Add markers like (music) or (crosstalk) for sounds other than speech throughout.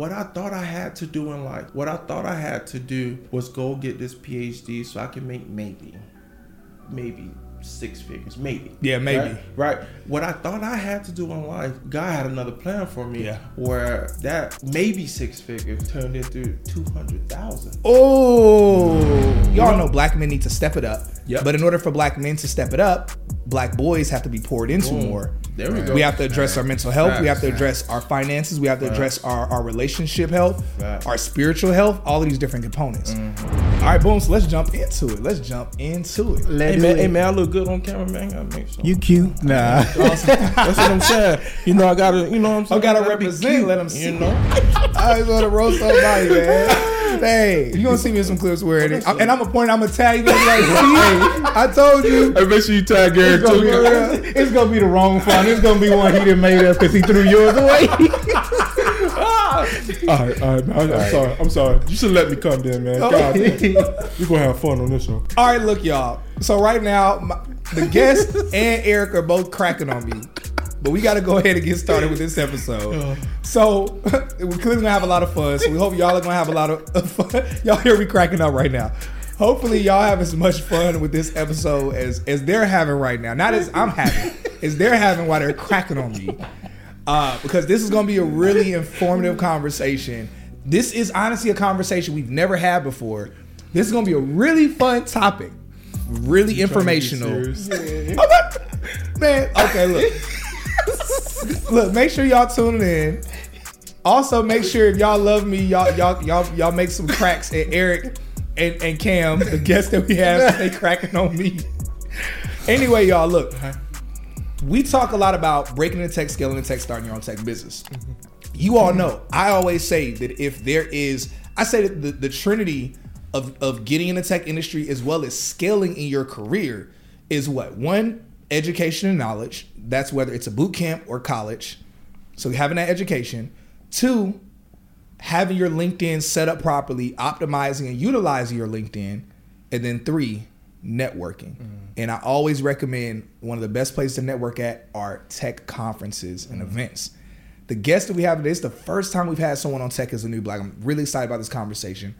what I thought I had to do in life, what I thought I had to do was go get this PhD so I can make maybe, maybe six figures, maybe. Yeah, maybe. Right, right. What I thought I had to do in life, God had another plan for me. Yeah. Where that maybe six figures turned into two hundred thousand. Oh, y'all know black men need to step it up. Yep. But in order for black men to step it up, black boys have to be poured into Boom. more. There we go. We have to address our mental health. We have to address our finances. We have to address our, our relationship health, Facts. our spiritual health, all of these different components. Mm-hmm. All right, boom. So let's jump into it. Let's jump into it. Let Hey man, it. hey man, I look good on camera, man. Gotta make sure. You cute? Nah. (laughs) That's what I'm saying. You know, I gotta, you know, what I'm saying. I gotta represent, cute, let 'em see. You know. (laughs) I just want to roast somebody, man. (laughs) Hey, you gonna see me in some clips wearing it, and I'm gonna point. I'm gonna tag you. Like, see, I told you. Hey, make sure you tag Gary be, it's gonna be the wrong fun. It's gonna be one he didn't made up because he threw yours away. (laughs) All right, all right, man. I, am sorry. I'm sorry. You should let me come there, man. God, we gonna have fun on this one. All right, look, y'all. So right now, my, the guest (laughs) and Eric are both cracking on me, but we got to go ahead and get started with this episode. (laughs) So (laughs) we're clearly gonna have a lot of fun. So we hope y'all are gonna have a lot of (laughs) fun. Y'all hear me cracking up right now. Hopefully, y'all have as much fun with this episode as as they're having right now. Not as I'm having, as they're having while they're cracking on me. Uh, because this is gonna be a really informative conversation. This is honestly a conversation we've never had before. This is gonna be a really fun topic, really informational. I'm not- man, okay, look, look, make sure y'all tuning in. Also, make sure if y'all love me, y'all y'all y'all y'all make some cracks at Eric and, and Kham, the guests that we have, they cracking on me. Anyway, y'all, look, we talk a lot about breaking the tech, scaling the tech, starting your own tech business. Mm-hmm. You all know, I always say that if there is, I say that the, the trinity of, of getting in the tech industry as well as scaling in your career is what? One, education and knowledge. That's whether it's a boot camp or college. So having that education. Two, having your LinkedIn set up properly, optimizing and utilizing your LinkedIn. And then three, networking. Mm-hmm. And I always recommend one of the best places to network at are tech conferences and mm-hmm. events. The guest that we have today is the first time we've had someone on Tech is the New Black. I'm really excited about this conversation.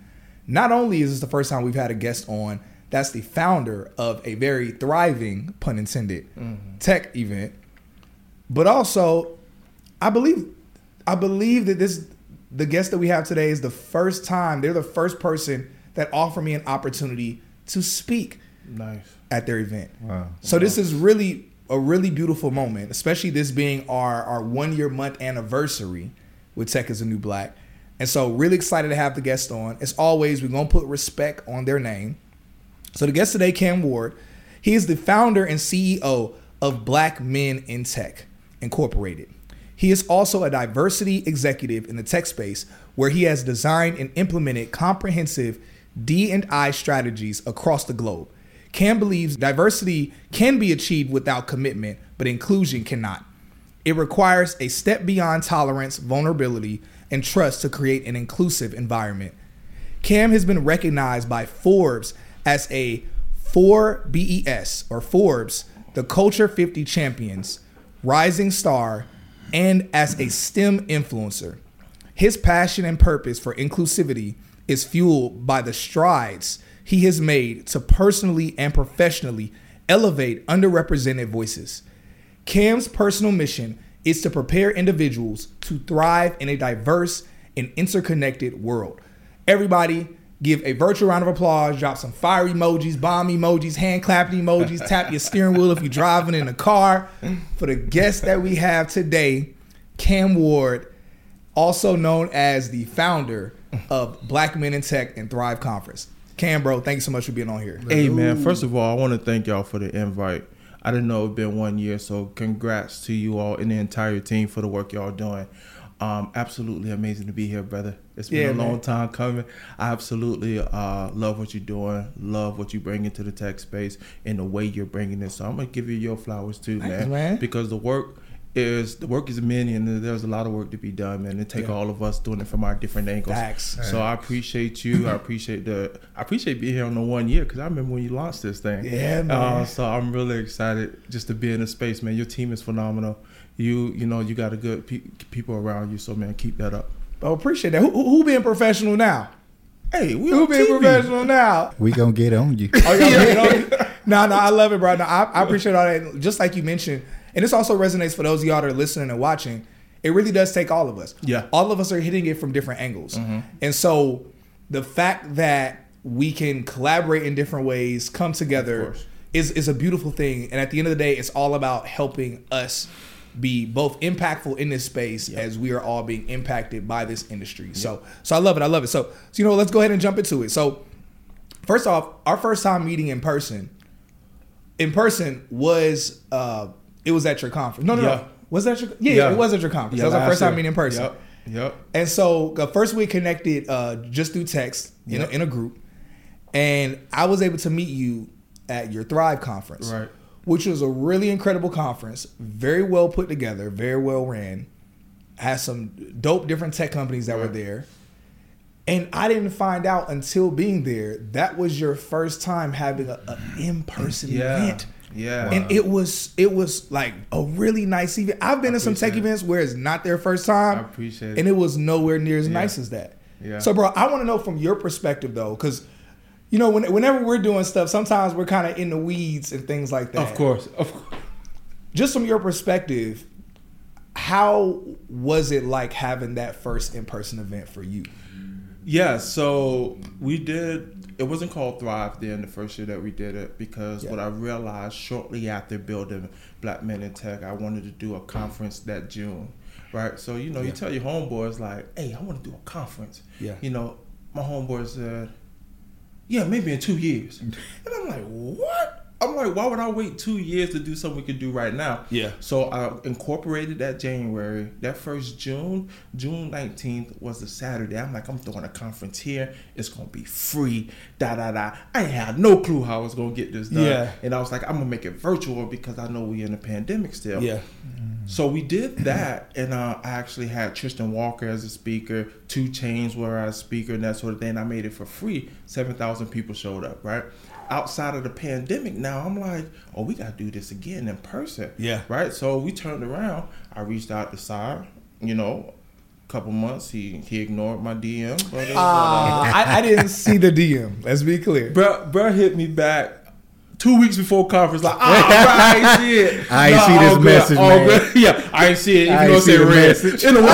Not only is this the first time we've had a guest on that's the founder of a very thriving, pun intended, mm-hmm. tech event, but also I believe I believe that this the guest that we have today is the first time they're the first person that offered me an opportunity to speak Nice. at their event. Wow. So this is really a really beautiful moment, especially this being our our one year month anniversary with Tech is the New Black. And so really excited to have the guest on. As always, we're gonna put respect on their name. So the guest today, Kham Ward, he is the founder and CEO of Black Men in Tech Incorporated. He is also a diversity executive in the tech space where he has designed and implemented comprehensive D&I strategies across the globe. Kham believes diversity can be achieved without commitment, but inclusion cannot. It requires a step beyond tolerance, vulnerability, and trust to create an inclusive environment. Kham has been recognized by Forbes as a 4BES or Forbes, the Culture 50 Champions, Rising Star, and as a STEM influencer. His passion and purpose for inclusivity is fueled by the strides he has made to personally and professionally elevate underrepresented voices. Kham's personal mission is to prepare individuals to thrive in a diverse and interconnected world. Everybody, give a virtual round of applause, drop some fire emojis, bomb emojis, hand clapping emojis, tap your steering wheel if you're driving in a car. For the guest that we have today, Kham Ward, also known as the founder of Black Men in Tech and Thrive Conference. Kham, bro, thank you so much for being on here. Hey man, first of all, I want to thank y'all for the invite. I didn't know it'd been one year, so congrats to you all and the entire team for the work y'all doing. Um, absolutely amazing to be here, brother. It's been Yeah, a long man. time coming. I absolutely uh, love what you're doing. Love what you bring into the tech space and the way you're bringing it. So I'm gonna give you your flowers too, Thanks, man, man. Because the work is the work is many, and there's a lot of work to be done, man. It take Yeah. all of us doing it from our different angles. Facts. So I appreciate you. I appreciate the. I appreciate being here on the one year because I remember when you launched this thing. Yeah, man. Uh, so I'm really excited just to be in the space, man. Your team is phenomenal. You, you know, you got a good pe- people around you. So man, keep that up. Oh, appreciate that. Who, who, who being professional now? Hey, we Who on being TV. professional now? We gonna get on you. Oh, y'all (laughs) on me? No, no, I love it, bro. No, I, I appreciate all that. Just like you mentioned, and this also resonates for those of y'all that are listening and watching. It really does take all of us. Yeah. all of us are hitting it from different angles, mm-hmm. and so the fact that we can collaborate in different ways, come together, is is a beautiful thing. And at the end of the day, it's all about helping us be both impactful in this space as we are all being impacted by this industry. So, so I love it. I love it. So, so you know, let's go ahead and jump into it. So, first off, our first time meeting in person, in person was uh it was at your conference. No, no, Yeah. no. Was that your yeah, Yeah. it was at your conference. Yeah, that was our first time meeting in person. Yep. Yep. And so uh, first we connected uh, just through text in, Yep. a, in a group, and I was able to meet you at your Thrive conference, Right. Which was a really incredible conference, very well put together, very well ran. Had some dope different tech companies that were there, and I didn't find out until being there that was your first time having a, a in person Yeah. event. Yeah. And it was it was like a really nice event. I've been to some tech it. events where it's not their first time. I appreciate it. And it was nowhere near as nice as that. Yeah. So, bro, I want to know from your perspective though, because you know, when, whenever we're doing stuff, sometimes we're kind of in the weeds and things like that. Of course. Of course. Just from your perspective, how was it like having that first in person event for you? Yeah, so we did. It wasn't called Thrive then the first year that we did it because Yeah. what I realized shortly after building Black Men in Tech, I wanted to do a conference that June, right? So you know, Yeah. you tell your homeboys like, "Hey, I want to do a conference." Yeah. You know, my homeboy said, "Yeah, maybe in two years," and I'm like, "What?" I'm like, "Why would I wait two years to do something we could do right now?" Yeah. So I incorporated that January. That first June, June 19th was a Saturday. I'm like, I'm throwing a conference here. It's gonna be free. Da da da. I had no clue how I was gonna get this done. Yeah. And I was like, I'm gonna make it virtual because I know we're in a pandemic still. Yeah. So we did that, and uh, I actually had Tristan Walker as a speaker. 2 Chainz were as a speaker, and that sort of thing. I made it for free. Seven thousand people showed up. Right outside of the pandemic, now I'm like, oh, we gotta do this again in person. Yeah. Right. So we turned around. I reached out to Sire. You know, a couple months. He he ignored my DM. But uh, Uh, I, I didn't see the DM. Let's be clear. Bruh, bruh hit me back two weeks before conference, like, (laughs) bruh, I ain't see it. I ain't see this good, message, man. good. (laughs) Yeah, I ain't see it. Even I though ain't it see said red. message. (laughs)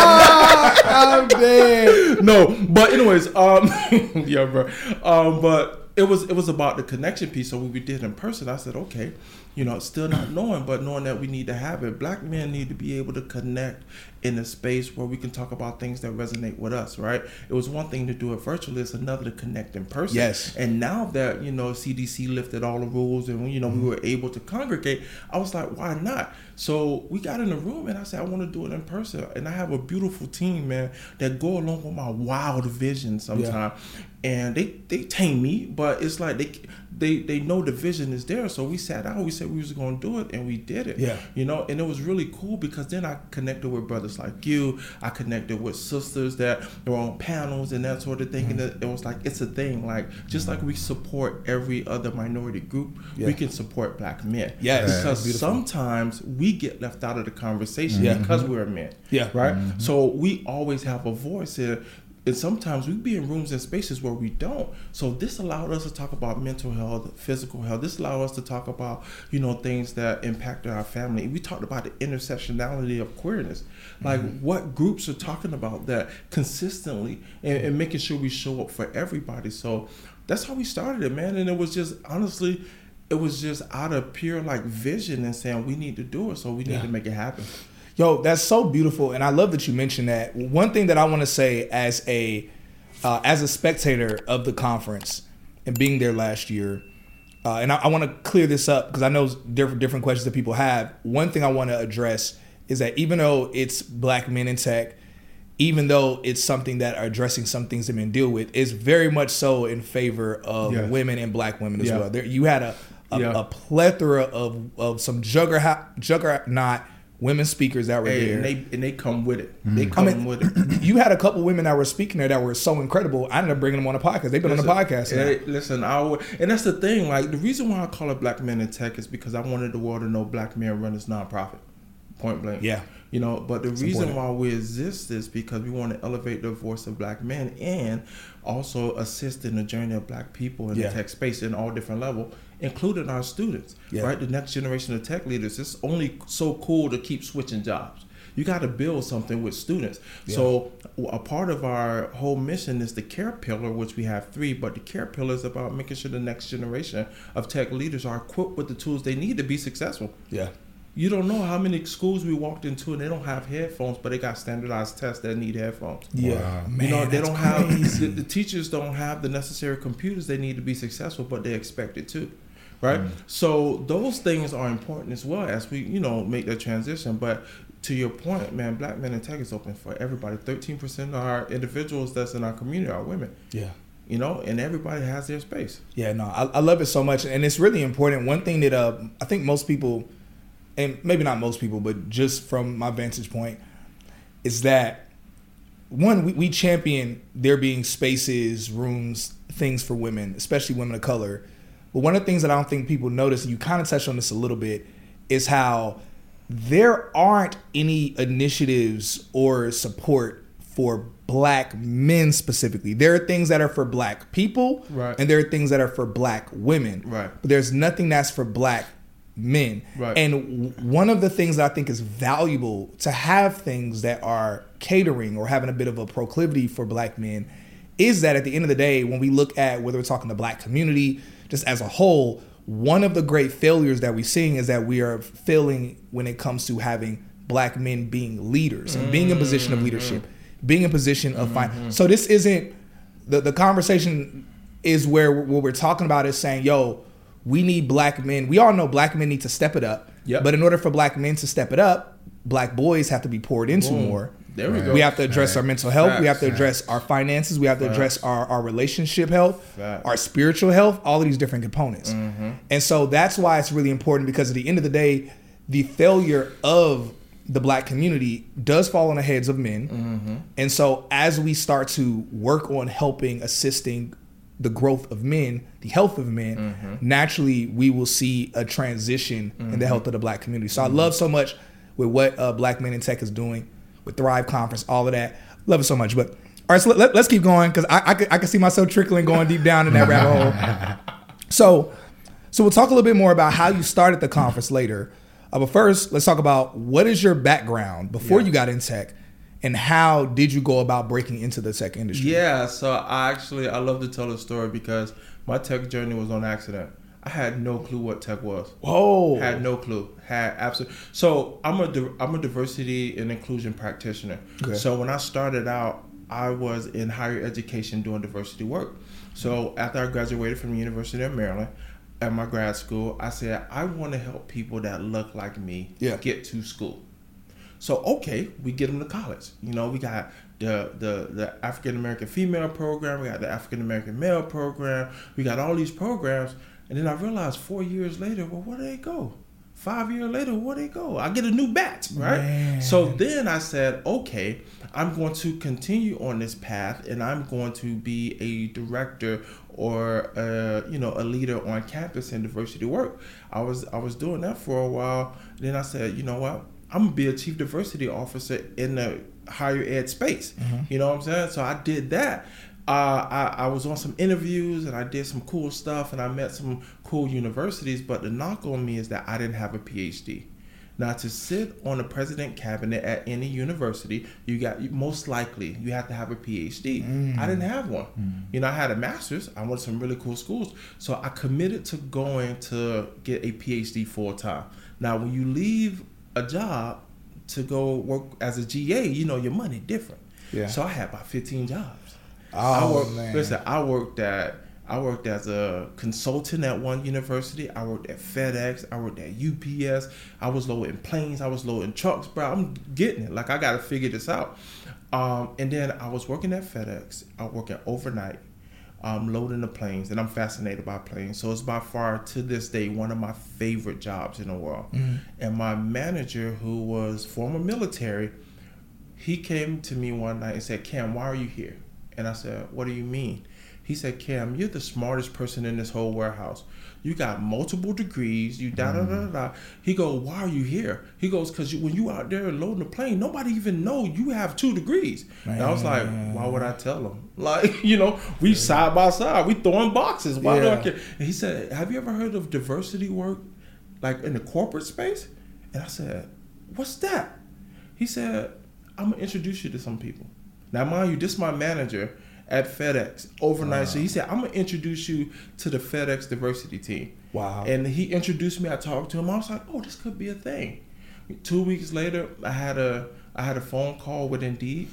Ah, I'm dead. no, but anyways, um, yeah, bro. Um, but it was it was about the connection piece. So when we did in person, I said, okay, you know, still not knowing, but knowing that we need to have it. Black men need to be able to connect in a space where we can talk about things that resonate with us. Right? It was one thing to do it virtually; it's another to connect in person. Yes. And now that you know CDC lifted all the rules and you know we mm-hmm. were able to congregate, I was like, why not? So we got in the room and I said, I want to do it in person. And I have a beautiful team, man, that go along with my wild vision sometimes. And they they tame me, but it's like they they they know the vision is there. So we sat down, we said we was gonna do it, and we did it. Yeah. You know, and it was really cool because then I connected with brothers like you. I connected with sisters that were on panels and that sort of thing. And mm-hmm. it, was like it's a thing. Like just like we support every other minority group, Yeah. we can support black men. Yes. Because sometimes we get left out of the conversation Yeah. because we're men. Yeah. Right? Mm-hmm. So we always have a voice here. And sometimes we be in rooms and spaces where we don't. So this allowed us to talk about mental health, physical health. This allowed us to talk about, you know, things that impacted our family. We talked about the intersectionality of queerness. Like mm-hmm. what groups are talking about that consistently and, and making sure we show up for everybody. So that's how we started it, man. And it was just honestly it was just out of pure like vision and saying we need to do it, so we need Yeah. to make it happen. Yo, that's so beautiful, and I love that you mentioned that. One thing that I want to say as a uh, as a spectator of the conference and being there last year, uh, and I, I want to clear this up because I know different different questions that people have. One thing I want to address is that even though it's black men in tech, even though it's something that are addressing some things that men deal with, is very much so in favor of Yes. women and black women as Yeah. well. There, you had a a, Yeah. a plethora of of some juggernaut juggernaut women speakers that were Hey, there. and they and they come with it. Mm-hmm. They come I mean, with (clears throat) it. you had a couple women that were speaking there that were so incredible. I ended up bringing them on the podcast. They've been on the podcast. Hey, listen, I always, and that's the thing. Like the reason why I call it Black Men in Tech is because I wanted the world to know black men run this nonprofit. Point blank. Yeah. You know, but the It's reason important. why we exist is because we want to elevate the voice of black men and also assist in the journey of black people in Yeah. the tech space in all different levels, including our students. Yeah. Right, the next generation of tech leaders. It's only so cool to keep switching jobs. You got to build something with students. So a part of our whole mission is the care pillar, which we have three. But the care pillar is about making sure the next generation of tech leaders are equipped with the tools they need to be successful. Yeah. You don't know how many schools we walked into and they don't have headphones, but they got standardized tests that need headphones. Yeah. Wow. Man, you know, they that's don't crazy. have the, the teachers don't have the necessary computers they need to be successful, but they expect it to. Right? So those things are important as well as we, you know, make that transition. But to your point, man, Black Men in Tech is open for everybody. Thirteen percent of our individuals that's in our community are women. Yeah. You know, and everybody has their space. Yeah, no, I, I love it so much, and it's really important. One thing that uh, I think most people, and maybe not most people, but just from my vantage point, is that one we, we champion there being spaces, rooms, things for women, especially women of color. But one of the things that I don't think people notice, and you kind of touched on this a little bit, is how there aren't any initiatives or support for black men specifically. There are things that are for black people, Right. and there are things that are for black women. Right. But there's nothing that's for black men. Right. And one of the things that I think is valuable to have things that are catering or having a bit of a proclivity for black men is that at the end of the day, when we look at whether we're talking the black community, just as a whole, one of the great failures that we're seeing is that we are failing when it comes to having black men being leaders and being in position of leadership, being in position of fin- mm-hmm. So this isn't the the conversation is where what we're talking about is saying, yo, we need black men. We all know black men need to step it up. Yep. But in order for black men to step it up, black boys have to be poured into Boom. more. There we go. We have to address our mental health. we have to Facts. address our finances. We have to address our, our relationship health, Facts. our spiritual health, all of these different components. Mm-hmm. And so that's why it's really important because at the end of the day, the failure of the black community does fall on the heads of men. Mm-hmm. And so as we start to work on helping, assisting the growth of men, the health of men, Mm-hmm. naturally we will see a transition in the health of the black community. So I Mm-hmm. love so much with what uh, Black Men in Tech is doing with Thrive Conference, all of that. Love it so much. But all right, so let, us keep going because I, I, could, I can see myself trickling going deep down in that rabbit hole. (laughs) So, so we'll talk a little bit more about how you started the conference later. Uh, but first, let's talk about what is your background before Yeah. you got in tech, and how did you go about breaking into the tech industry? Yeah, so I actually I love to tell the story because my tech journey was on accident. I had no clue what tech was. Whoa. Had no clue. Had absolutely. So I'm a di- I'm a diversity and inclusion practitioner. Okay. So when I started out, I was in higher education doing diversity work. So after I graduated from the University of Maryland, at my grad school, I said I want to help people that look like me Yeah. get to school. So okay, we get them to college. You know, we got the the the African American female program, we got the African American male program, we got all these programs, and then I realized four years later, well, where do they go? Five years later, where they go? I get a new batch, right? Man. So then I said, okay, I'm going to continue on this path, and I'm going to be a director or uh, you know a leader on campus in diversity work. I was I was doing that for a while. Then I said, you know what? I'm gonna be a chief diversity officer in the higher ed space. You know what I'm saying? So I did that. Uh, I, I was on some interviews and I did some cool stuff and I met some cool universities. But the knock on me is that I didn't have a PhD. Now to sit on a president cabinet at any university, you got most likely you have to have a PhD. I didn't have one. You know, I had a master's. I went to some really cool schools, so I committed to going to get a PhD full time. Now, when you leave a job to go work as a GA, you know your money different. Yeah. So I had about 15 jobs. Oh, I worked, man. Listen, I worked at I worked as a consultant at one university. I worked at FedEx. I worked at UPS. I was loading planes. I was loading trucks, bro. I'm getting it. Like I got to figure this out. Um, and then I was working at FedEx. I was working overnight, um, loading the planes, and I'm fascinated by planes. So it's by far to this day one of my favorite jobs in the world. And my manager, who was former military, he came to me one night and said, "Kham, why are you here?" And I said, "What do you mean?" He said, Kham, you're the smartest person in this whole warehouse. You got multiple degrees. You da da da da. da. He goes, why are you here? He goes, because you, when you out there loading the plane, nobody even know you have two degrees. And I was like, why would I tell them? (laughs) Like, you know, we side by side, we throwing boxes. Why do I care? And he said, have you ever heard of diversity work, like in the corporate space? And I said, what's that? He said, I'm gonna introduce you to some people. Now, mind you, this is my manager at FedEx overnight. So he said, I'm gonna introduce you to the FedEx diversity team. Wow. And he introduced me. I talked to him. I was like, oh, this could be a thing. Two weeks later, I had a I had a phone call with Indeed,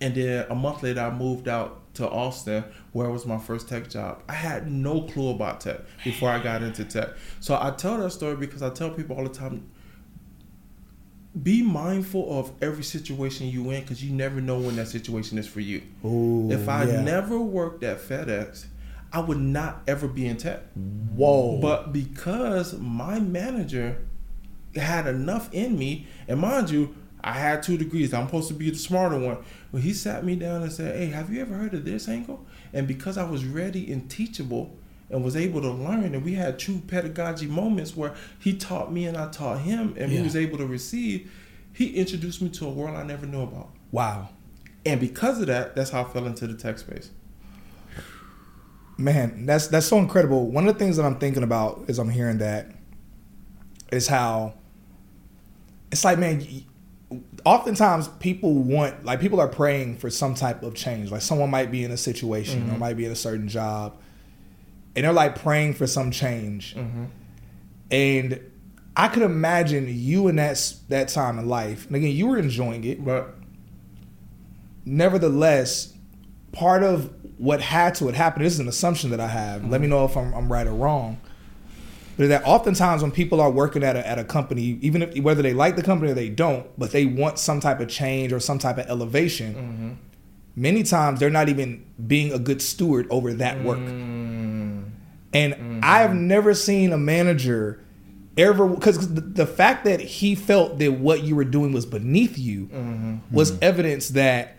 and then a month later, I moved out to Austin, where was my first tech job. I had no clue about tech before I got into tech. So I tell that story because I tell people all the time, be mindful of every situation you in because you never know when that situation is for you. Ooh, if I yeah. never worked at FedEx, I would not ever be in tech. Whoa. But because my manager had enough in me, and mind you, I had two degrees. I'm supposed to be the smarter one. But he sat me down and said, Hey, have you ever heard of this angle? And because I was ready and teachable and was able to learn, and we had true pedagogy moments where he taught me and I taught him, and Yeah. we was able to receive, he introduced me to a world I never knew about. wow. And because of that, that's how I fell into the tech space. Man, that's that's so incredible. One of the things that I'm thinking about as I'm hearing that is how it's like, man, oftentimes people want like people are praying for some type of change. Like someone might be in a situation or mm-hmm. might be in a certain job, and they're like praying for some change. Mm-hmm. And I could imagine you in that that time in life. And again, you were enjoying it But nevertheless, part of what had to have happened, this is an assumption that I have. Let me mm-hmm. know if I'm, I'm right or wrong. But that oftentimes when people are working at a, at a company, even if whether they like the company or they don't, but they want some type of change or some type of elevation, mm-hmm. many times they're not even being a good steward over that work. Mm. And I've mm-hmm. never seen a manager ever because the, the fact that he felt that what you were doing was beneath you mm-hmm. was mm-hmm. evidence that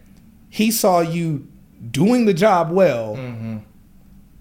he saw you doing the job well.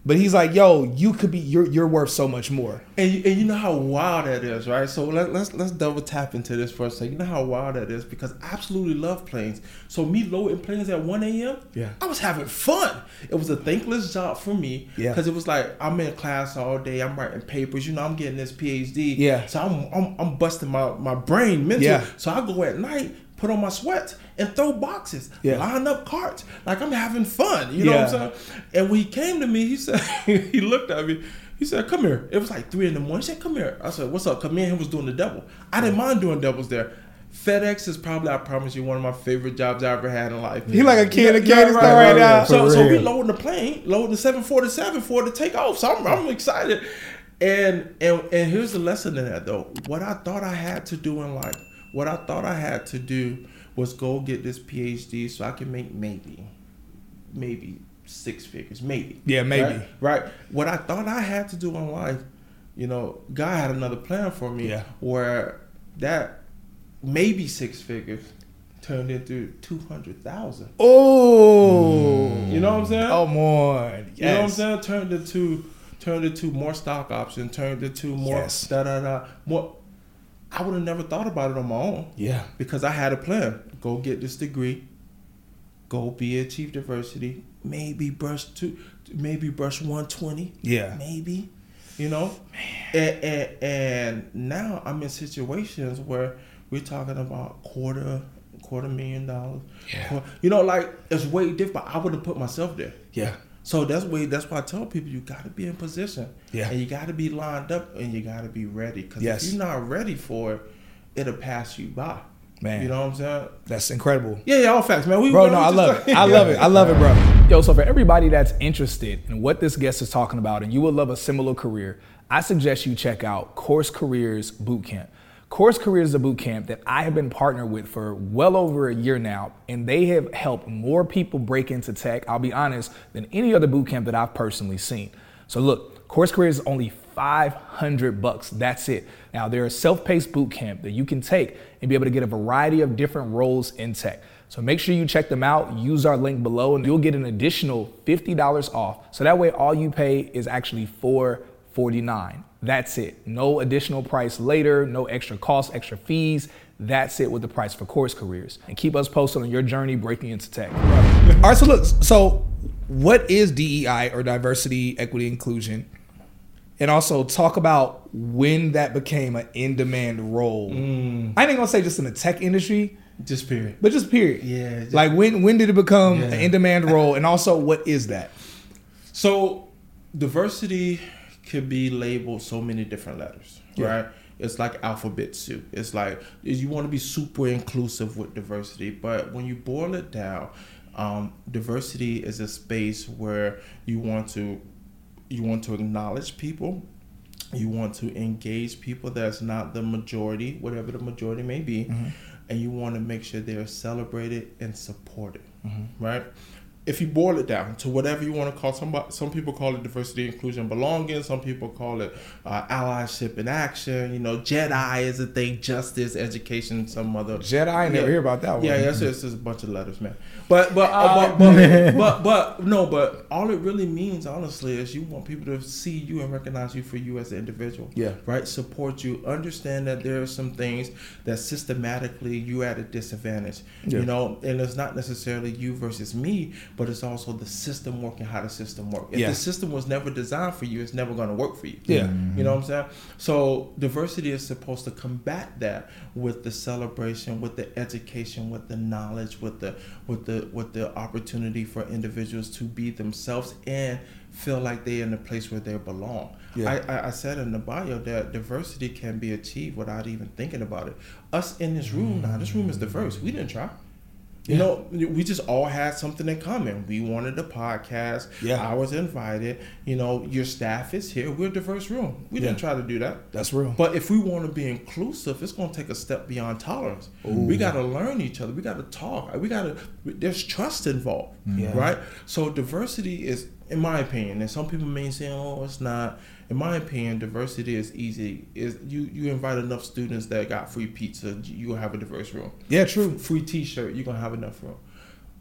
But he's like, "Yo, you could be you're you're worth so much more." And you, and you know how wild that is, right? So let, let's let's double tap into this for a second. You know how wild that is because I absolutely love planes. So me loading planes at one a.m. Yeah. I was having fun. It was a thankless job for me. Yeah. because it was like I'm in class all day. I'm writing papers. You know, I'm getting this PhD. Yeah. so I'm I'm, I'm busting my my brain mentally. Yeah. So I go at night. Put on my sweats and throw boxes, Yeah. line up carts, like I'm having fun. You know Yeah. what I'm saying? And when he came to me, he said, (laughs) he looked at me. He said, "Come here." It was like three in the morning. He said, "Come here." I said, "What's up?" Come me He was doing the double. I didn't mind doing doubles there. FedEx is probably, I promise you, one of my favorite jobs I ever had in life. He like a kid in a candy store right now. So, so we loading the plane, loading the 747 for it to take off. So I'm, I'm excited. And and and here's the lesson in that though. What I thought I had to do in life, what I thought I had to do was go get this PhD so I can make maybe, maybe six figures, maybe. Yeah, maybe. Right? right? What I thought I had to do in life, you know, God had another plan for me Yeah. where that maybe six figures turned into two hundred thousand. Oh, You know what I'm saying? Oh, more. You know what I'm saying? Turned into turned into more stock options, turned into more Yes. da da da more I would have never thought about it on my own Yeah. because I had a plan. Go get this degree, go be a chief diversity, maybe brush two maybe brush one twenty. Yeah. Maybe. You know? And, and and now I'm in situations where we're talking about quarter quarter million dollars. Yeah. Quar- You know, like it's way different. I would have put myself there. Yeah. So that's way. That's why I tell people you got to be in position. Yeah. And you got to be lined up, and you got to be ready. Because Yes. if you're not ready for it, it'll pass you by. Man. You know what I'm saying? That's incredible. Yeah, yeah, all facts, man. We, Bro, we no, I love it. (laughs) I love it. I love it, bro. Yo, so for everybody that's interested in what this guest is talking about and you would love a similar career, I suggest you check out Course Careers Bootcamp. Course Careers is a boot camp that I have been partnered with for well over a year now, and they have helped more people break into tech, I'll be honest, than any other boot camp that I've personally seen. So look, Course Careers is only 500 bucks. That's it. Now they're a self-paced boot camp that you can take and be able to get a variety of different roles in tech. So make sure you check them out. Use our link below, and you'll get an additional $50 off. So that way, all you pay is actually $449. That's it. No additional price later, no extra costs, extra fees. That's it with the price for course careers. And keep us posted on your journey breaking into tech. All right, so look, so what is DEI or diversity, equity, inclusion? And also talk about when that became an in-demand role. Mm. I ain't gonna say just in the tech industry, Just period. but just period. Yeah, just- like when when did it become an in-demand role? And also, what is that? So diversity could be labeled so many different letters, Yeah. right? It's like alphabet soup. It's like you want to be super inclusive with diversity, but when you boil it down, um, diversity is a space where you want to you want to acknowledge people, you want to engage people that's not the majority, whatever the majority may be, and you want to make sure they're celebrated and supported, right? If you boil it down to whatever you want to call somebody, some people call it diversity, inclusion, belonging. Some people call it uh, allyship and action. You know, Jedi is a thing, justice, education, some other Jedi, I never Yeah. hear about that one. yeah, yes, it's just a bunch of letters, man. But but, uh, but, but (laughs) but but no, but all it really means, honestly, is you want people to see you and recognize you for you as an individual. Yeah. Right. Support you. Understand that there are some things that systematically you at a disadvantage. Yeah. You know, and it's not necessarily you versus me, but it's also the system working how the system works. If Yeah. the system was never designed for you, it's never going to work for you. Yeah. You know what I'm saying? So diversity is supposed to combat that with the celebration, with the education, with the knowledge, with the with the with the opportunity for individuals to be themselves and feel like they're in a place where they belong. Yeah. I, I, I said in the bio that diversity can be achieved without even thinking about it. Us in this room now, this room is diverse. We didn't try. You Yeah. know, we just all had something in common. We wanted a podcast. Yeah. I was invited. You know, your staff is here. We're a diverse room. We didn't try to do that. That's real. But if we want to be inclusive, it's going to take a step beyond tolerance. We got to learn each other. We got to talk. We got to. There's trust involved, Yeah. right? So diversity is, in my opinion, and some people may say, "Oh, it's not." In my opinion, diversity is easy. Is you you invite enough students that got free pizza, you will have a diverse room. yeah, true. Free T-shirt, you're gonna have enough room.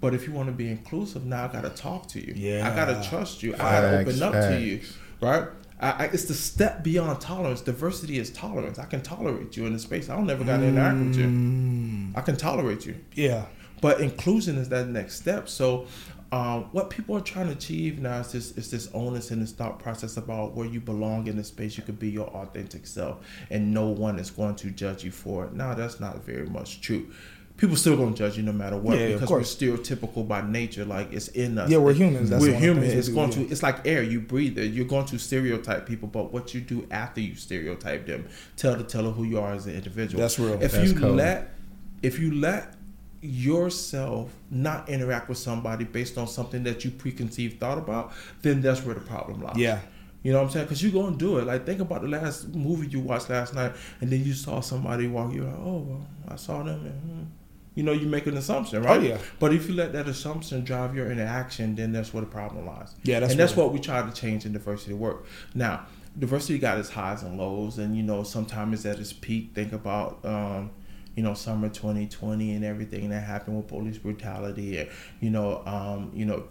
But if you want to be inclusive, now I gotta talk to you. Yeah, I gotta trust you. I gotta open up to you, right? I, I, it's the step beyond tolerance. Diversity is tolerance. I can tolerate you in the space. I don't never got to interact with you. Mm, I can tolerate you. yeah. But inclusion is that next step. So, um, what people are trying to achieve now is this is this onus and this thought process about where you belong in the space. You could be your authentic self, and no one is going to judge you for it. Now, that's not very much true. People still gonna judge you no matter what Yeah, because course. we're stereotypical by nature. Like it's in us. Yeah, we're humans. That's we're humans. of the human. things we It's do, going yeah. to. It's like air. You breathe it. You're going to stereotype people, but what you do after you stereotype them, tell the teller who you are as an individual. That's real. If That's you cold. let, if you let yourself not interact with somebody based on something that you preconceived thought about, then that's where the problem lies. Yeah. You know what I'm saying? Because you're going to do it. Like, think about the last movie you watched last night, and then you saw somebody walk. You're like, oh, well, I saw them. And, hmm. You know, you make an assumption, right? Oh, yeah. But if you let that assumption drive your interaction, then that's where the problem lies. Yeah, that's and that's real. what we try to change in diversity work. Now, diversity got its highs and lows, and you know, sometimes it's at its peak. Think about, um, you know, summer 2020 and everything that happened with police brutality, and you know, um, you know,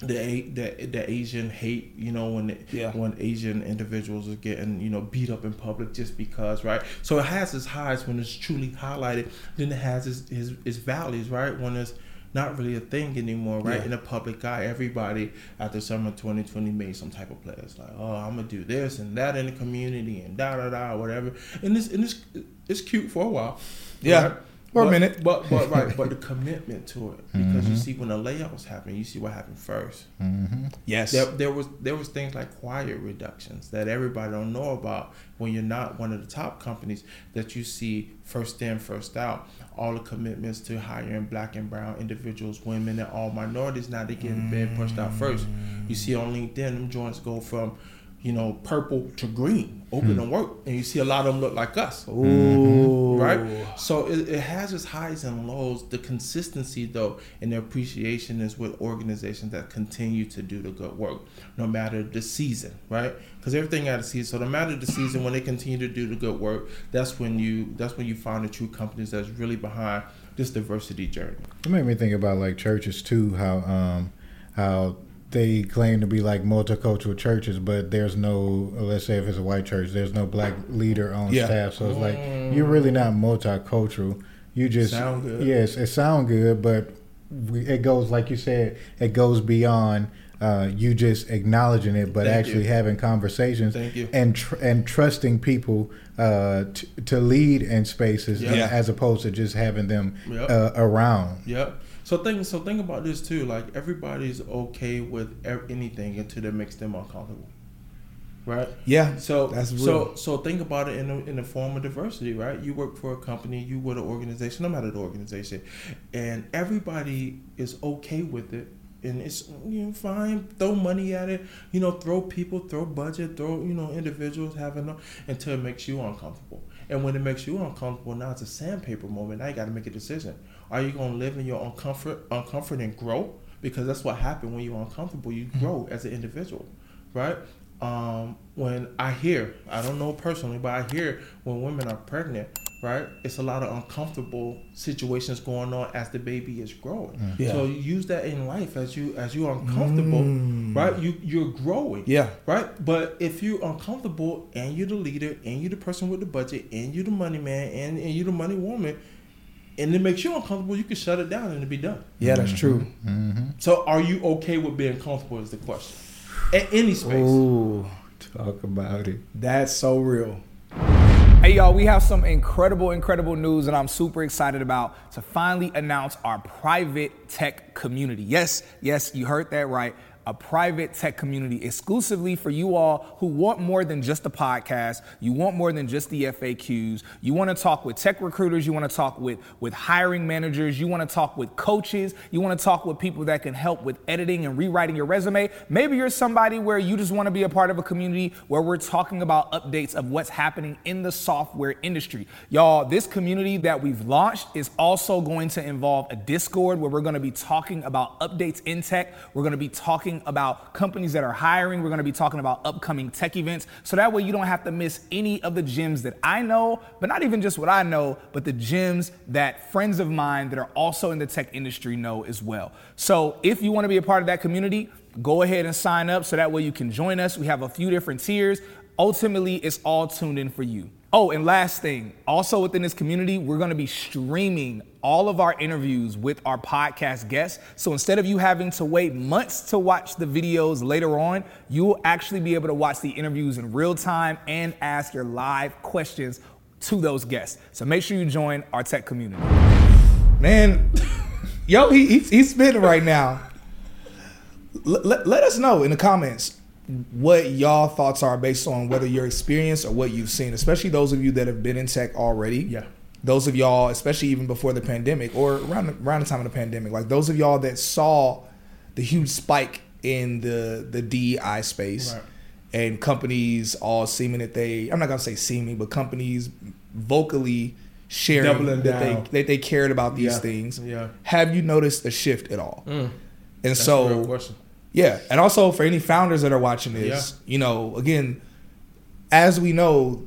the A- the the Asian hate, you know, when Yeah. when Asian individuals are getting you know beat up in public just because, right? So it has its highs when it's truly highlighted. Then it has its its, its valleys, right? When it's not really a thing anymore, right? Yeah. In the public eye, everybody after summer 2020 made some type of play. It's like, oh, I'm gonna do this and that in the community and da da da whatever. And this and this it's cute for a while. Yeah. For a But- minute. But but right, but the commitment to it. Because you mm-hmm. see when the layoffs happen, you see what happened first. Mm-hmm. Yes. There, there was there was things like quiet reductions that everybody don't know about when you're not one of the top companies that you see first in first out all the commitments to hiring black and brown individuals women and all minorities now they getting being pushed out first you see on linkedin them joints go from you know purple to green open and work and you see a lot of them look like us Ooh. right? So it, it has its highs and lows. The consistency, though, and the appreciation is with organizations that continue to do the good work, no matter the season, right? Because everything had a season. So no matter the season, when they continue to do the good work, that's when you that's when you find the true companies that's really behind this diversity journey. It made me think about like churches too. How um how they claim to be like multicultural churches, but there's no. Let's say if it's a white church, there's no black leader on Yeah. staff. So it's like you're really not multicultural. You just Sound good. Yes, it sounds good, but we, it goes like you said. It goes beyond. Uh, you just acknowledging it, but Thank actually you. having conversations Thank you. and tr- and trusting people uh, t- to lead in spaces Yeah. Yeah. as opposed to just having them Yep. uh, around. Yep. So think so think about this too. Like everybody's okay with ev- anything until it makes them uncomfortable, right? Yeah. So That's so real. so think about it in a, in the form of diversity, right? You work for a company, you with an organization, no matter the organization, and everybody is okay with it, and it's you know fine. Throw money at it, you know, throw people, throw budget, throw you know individuals having no, until it makes you uncomfortable. And when it makes you uncomfortable, now it's a sandpaper moment. Now you got to make a decision. Are you going to live in your uncomfort, uncomfort and grow? Because that's what happened when you're uncomfortable. You mm-hmm. grow as an individual, right? um, when I hear, I don't know personally, but I hear when women are pregnant, right? It's a lot of uncomfortable situations going on as the baby is growing. Mm. Yeah. So you use that in life as you as you're uncomfortable, mm. right? You you're growing. Yeah. Right? But if you're uncomfortable and you're the leader and you're the person with the budget and you're the money man and, and you're the money woman and it makes you uncomfortable, you can shut it down and it'll be done. Yeah, that's mm-hmm. true. Mm-hmm. So are you okay with being comfortable is the question. At any space. Ooh. Talk about it. That's so real. Hey y'all, we have some incredible, incredible news that I'm super excited about to finally announce our private tech community. Yes, yes, you heard that right. A private tech community exclusively for you all who want more than just a podcast. You want more than just the FAQs. You want to talk with tech recruiters. You want to talk with, with hiring managers. You want to talk with coaches. You want to talk with people that can help with editing and rewriting your resume. Maybe you're somebody where you just want to be a part of a community where we're talking about updates of what's happening in the software industry. Y'all, this community that we've launched is also going to involve a Discord where we're going to be talking about updates in tech. We're going to be talking about companies that are hiring. We're going to be talking about upcoming tech events. So that way you don't have to miss any of the gems that I know, but not even just what I know, but the gems that friends of mine that are also in the tech industry know as well. So if you want to be a part of that community, go ahead and sign up so that way you can join us. We have a few different tiers. Ultimately, it's all tuned in for you. Oh, and last thing, also within this community, we're gonna be streaming all of our interviews with our podcast guests. So instead of you having to wait months to watch the videos later on, you'll actually be able to watch the interviews in real time and ask your live questions to those guests. So make sure you join our tech community. Man, (laughs) yo, he, he's, he's spitting right now. Let, let us know in the comments what y'all thoughts are based on whether your experience or what you've seen, especially those of you that have been in tech already. Yeah. Those of y'all, especially even before the pandemic or around the, around the time of the pandemic, like those of y'all that saw the huge spike in the the DEI space Right. and companies all seeming that they I'm not gonna say seeming, but companies vocally sharing Doubling that down. they that they cared about these Yeah. things. Yeah. Have you noticed a shift at all? Mm. And That's so a real question. Yeah, and also for any founders that are watching this, you know, again, as we know,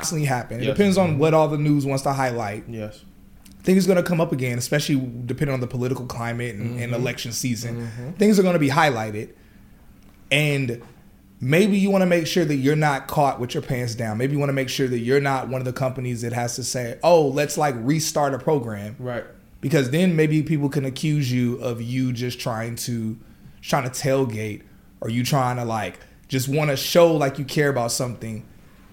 Constantly happen. It Yes. depends on what all the news wants to highlight. Yes. Things are going to come up again, especially depending on the political climate and, Mm-hmm. and election season. Things are going to be highlighted, and maybe you want to make sure that you're not caught with your pants down. Maybe you want to make sure that you're not one of the companies that has to say, "Oh, let's like restart a program," Right. because then maybe people can accuse you of you just trying to trying to tailgate or you trying to like just want to show like you care about something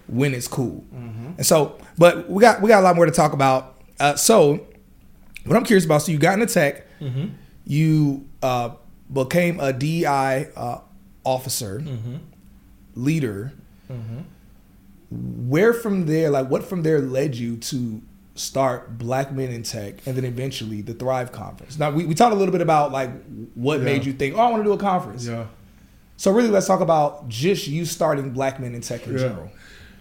when it's cool. And so, but we got we got a lot more to talk about. Uh, so, what I'm curious about, so you got into tech, you uh, became a DI uh, officer, leader. Where from there, like what from there led you to start Black Men in Tech and then eventually the Thrive Conference. Now we, we talked a little bit about like what Yeah. made you think, oh, I want to do a conference. Yeah. So really, let's talk about just you starting Black Men in Tech in Yeah. general.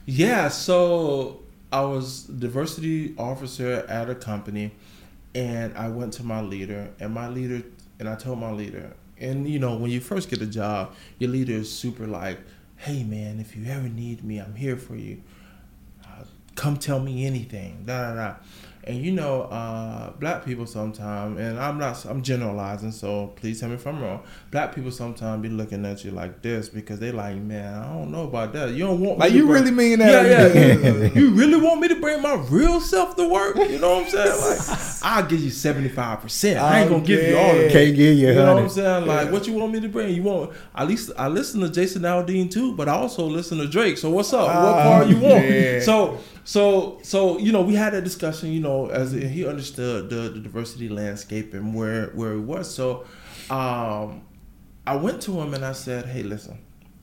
Yeah, so I was diversity officer at a company and I went to my leader and my leader and I told my leader and you know when you first get a job, your leader is super like, "Hey man, if you ever need me, I'm here for you. Uh, come tell me anything." Da da da. And you know, uh, black people sometimes, and I'm not, I'm generalizing, so please tell me if I'm wrong. Black people sometimes be looking at you like this because they like, man, I don't know about that. You don't want me Like to you bring- really mean that? yeah, yeah. (laughs) you really want me to bring my real self to work? You know what I'm saying? Like, (laughs) I'll give you 75%. I ain't gonna give you all of it. Can't give you You know what I'm saying? Like, what you want me to bring? You want at least I listen to Jason Aldean too, but I also listen to Drake. So what's up? what part you want? yeah. So, so, so you know, we had that discussion. You know, as he understood the, the diversity landscape and where where it was. So, um, I went to him and I said, "Hey, listen."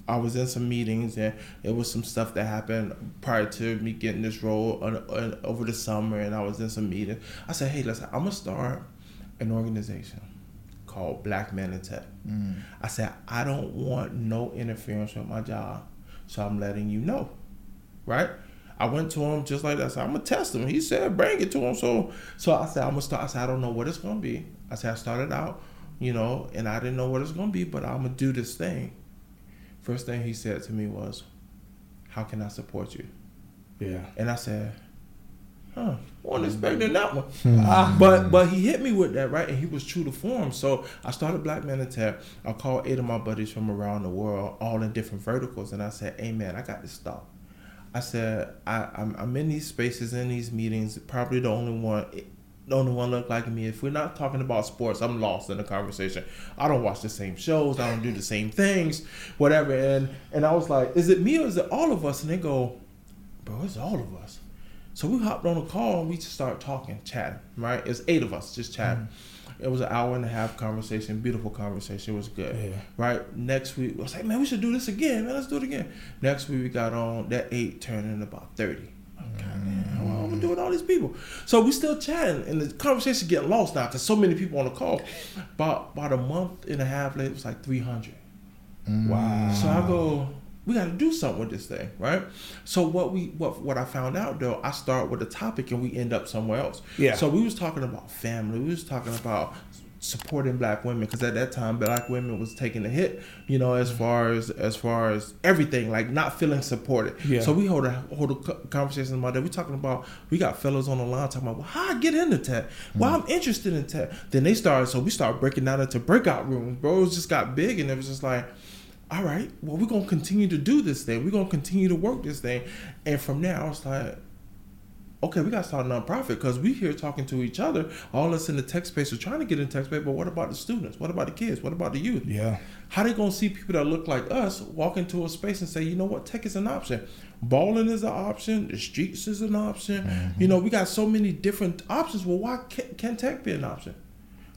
I was in some meetings and it was some stuff that happened prior to me getting this role on, on, over the summer, and I was in some meetings. I said, "Hey, listen, I'm gonna start an organization called Black Men in Tech." I said, "I don't want no interference with my job, so I'm letting you know." Right? I went to him just like that. I said, I'm gonna test him. He said, bring it to him. So, so I said, I'm gonna start. I said, I don't know what it's gonna be. I said, I started out, you know, and I didn't know what it's gonna be, but I'm gonna do this thing. First thing he said to me was, "How can I support you?" Yeah. And I said, "Huh, wasn't expecting that one." Ah, (laughs) but but he hit me with that right, and he was true to form. So I started Black Men in Tech. I called eight of my buddies from around the world, all in different verticals, and I said, "Hey man, I got to stop." I said, I, I'm, I'm in these spaces, in these meetings, probably the only one, the only one look like me. If we're not talking about sports, I'm lost in the conversation. I don't watch the same shows. I don't do the same things, whatever. And and I was like, is it me or is it all of us? And they go, bro, it's all of us. So we hopped on a call and we just started talking, chatting, right? It's eight of us just chatting. Mm-hmm. It was an hour and a half conversation, beautiful conversation. It was good, Yeah. right? Next week, I was like, man, we should do this again, man. Let's do it again. Next week, we got on that eight turned into about 30. Oh, God, man, what am I doing with all these people? So we still chatting, and the conversation getting lost now because so many people on the call. About, about a month and a half later, it was like 300. Wow. Mm. So I go, we got to do something with this thing, right? So what we what what I found out though, I start with a topic and we end up somewhere else. Yeah. So we was talking about family. We was talking about supporting black women because at that time black women was taking a hit you know as mm-hmm. far as as far as everything like not feeling supported Yeah. so we hold a hold a conversation about that we talking about we got fellas on the line talking about well, how i get into tech well mm-hmm. i'm interested in tech then they started so we started breaking down into breakout rooms bro it just got big and it was just like all right, well, we're gonna continue to do this thing. We're gonna continue to work this thing, and from there, I was like, okay, we gotta start a nonprofit because we here talking to each other. All us in the tech space are trying to get in tech space, but what about the students? What about the kids? What about the youth? Yeah. How they gonna see people that look like us walk into a space and say, you know what, tech is an option. Balling is an option. The streets is an option. Mm-hmm. You know, we got so many different options. Well, why can, can tech be an option?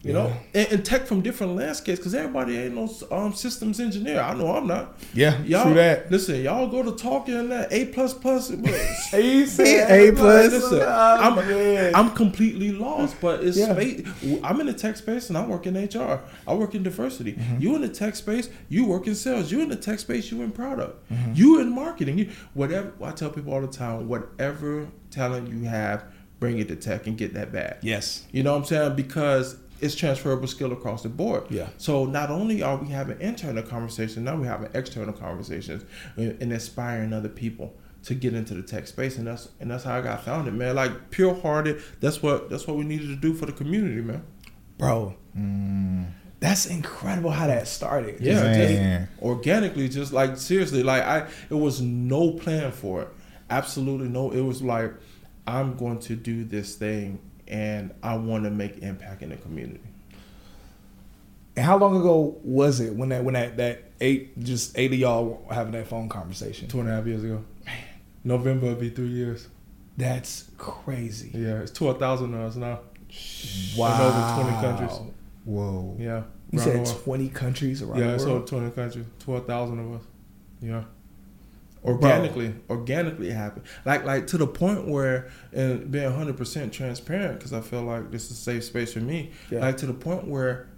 You know, and, and tech from different landscapes because everybody ain't no um, systems engineer. I know I'm not. Yeah, Y'all, true that. Listen, y'all go to talking and that A plus plus. (laughs) He said A plus. Listen, I'm, I'm, I'm completely lost, but it's Yeah. space. I'm in the tech space and I work in HR. I work in diversity. Mm-hmm. You in the tech space, you work in sales. You in the tech space, you in product. Mm-hmm. You in marketing. You whatever. I tell people all the time, whatever talent you have, bring it to tech and get that back. yes. You know what I'm saying? Because it's transferable skill across the board. Yeah. So not only are we having internal conversations, now we're having external conversations and, and inspiring other people to get into the tech space, and that's and that's how I got founded, man. Like pure hearted. That's what that's what we needed to do for the community, man. Bro. Mm. That's incredible how that started. Yeah, Man. just organically, just like seriously, like I, it was no plan for it. Absolutely no. It was like I'm going to do this thing, and I want to make impact in the community. And how long ago was it when that when that that eight just eight of y'all having that phone conversation? Two and a half years ago. Man, November will be three years. That's crazy. Yeah, it's twelve thousand of us now. Wow. In over 20 countries. Whoa. Yeah. You said twenty countries around Yeah, the it's world. over twenty countries. Twelve thousand of us. Yeah. Organically. Organically happen like like to the point where and being 100% transparent because i feel like this is a safe space for me. Yeah. like to the point where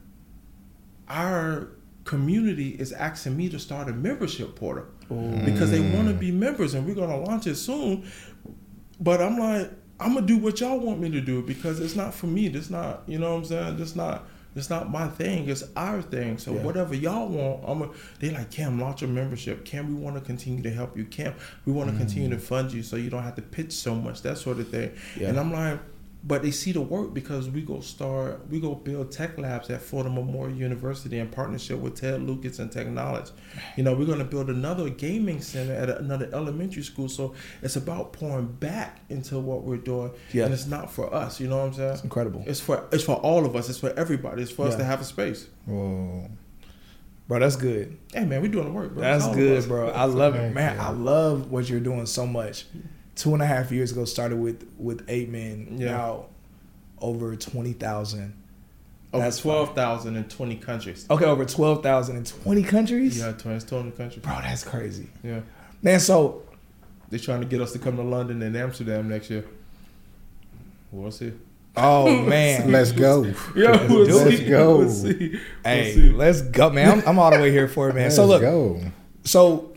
our community is asking me to start a membership portal. Because they want to be members and we're going to launch it soon. But i'm like i'm gonna do what y'all want me to do because it's not for me. It's not you know what i'm saying? It's not it's not my thing it's our thing. So Yeah. whatever y'all want i'm a, they like Kham launch a membership. Kham we want to continue to help you. Kham we want to continue to mm. fund you so you don't have to pitch so much that sort of thing. Yeah. and i'm like but they see the work because we go start we go build tech labs at Florida Memorial University in partnership with Ted Lucas and Technology. You know, we're gonna build another gaming center at another elementary school. So it's about pouring back into what we're doing. Yeah. And it's not for us, you know what I'm saying? It's incredible. It's for it's for all of us, it's for everybody. It's for us to have a space. Whoa. Bro, that's good. Hey man, we're doing the work, bro. That's It's all of good, bro. I love it, man. you. I love what you're doing so much. Two and a half years ago, started with with eight men. Yeah. Now over twenty thousand. Over That's twelve thousand in twenty countries. Okay, over twelve thousand in twenty countries. Yeah, twenty twenty countries. Bro, that's crazy, Yeah. man. So They're trying to get us to come to London and Amsterdam next year. We'll see. Oh (laughs) man. Let's go. Yeah, Let's we'll do it. see. Let's go. We'll see. hey, We'll see. let's go, man. I'm, I'm all the way here for it, man. Let's so look, go. so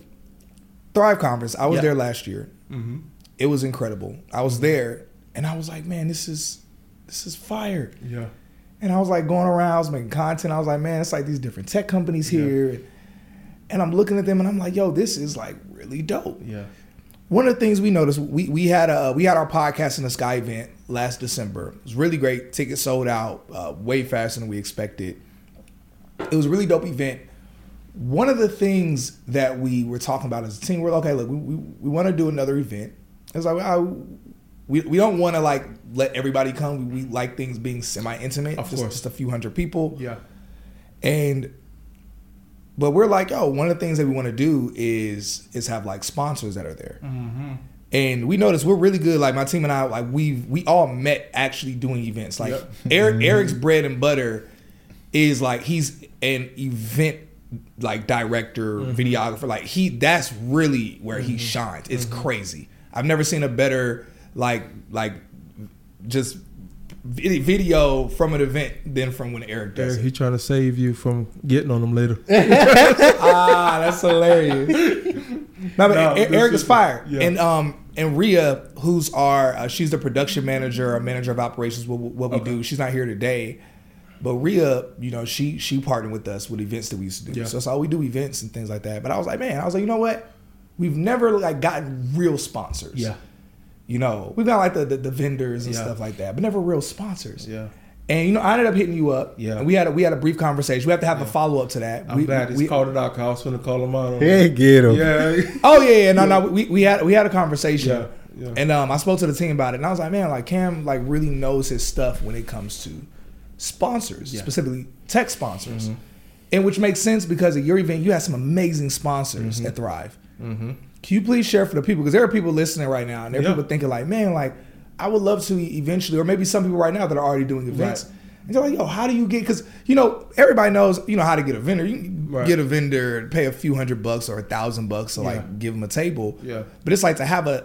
Thrive Conference. I was Yeah. there last year. Mm-hmm. It was incredible. I was there, and I was like, man, this is this is fire. Yeah. And I was like going around, I was making content. I was like, man, it's like these different tech companies Yeah. here. And I'm looking at them and I'm like, yo, this is like really dope. Yeah. One of the things we noticed, we we had a we had our podcast in the Sky event last December. It was really great. Tickets sold out uh, way faster than we expected. It was a really dope event. One of the things that we were talking about as a team, we're like, okay, look, we, we, we want to do another event. It's like I, we, we don't want to like let everybody come. We, we like things being semi intimate, Of just, course. just a few hundred people. Yeah. And but we're like, oh, one of the things that we want to do is is have like sponsors that are there. Mm-hmm. And we noticed we're really good. Like my team and I, like we we all met actually doing events. Like Yep. (laughs) Eric Eric's bread and butter is like he's an event like director, Mm-hmm. videographer. Like he that's really where he shines. It's Mm-hmm. crazy. I've never seen a better like like just video from an event than from when Eric does it. he trying to save you from getting on them later. (laughs) ah, that's hilarious. No, but No, Eric is fired, yeah. and um, and Ria, who's our, uh, she's the production manager or manager of operations. What, what we Okay. do, she's not here today, but Ria, you know, she she partnered with us with events that we used to do. Yeah. So that's all we do events and things like that. But I was like, man, I was like, you know what? We've never like gotten real sponsors. Yeah. You know, we've got like the, the, the vendors and Yeah. stuff like that, but never real sponsors. Yeah. And you know, I ended up hitting you up. Yeah. And we had a, we had a brief conversation. We have to have a follow up to that. I'm we, glad he's we- called it out. 'cause I was going to call him out. On Hey, get him. Yeah. (laughs) Oh yeah, yeah, no, no. We, we had we had a conversation, Yeah, yeah. and um, I spoke to the team about it, and I was like, man, like Kham, like really knows his stuff when it comes to sponsors, Yeah. Mm-hmm. specifically tech sponsors, and which makes sense because at your event you had some amazing sponsors Mm-hmm. at Thrive. Mm-hmm. Can you please share for the people because there are people listening right now, and there are Yeah. people thinking like, man, like I would love to eventually, or maybe some people right now that are already doing events. Right. And they're like, yo, how do you get? Because you know everybody knows, you know how to get a vendor. You Right. get a vendor, pay a few hundred bucks or a thousand bucks to Yeah. like give them a table. Yeah. But it's like to have a.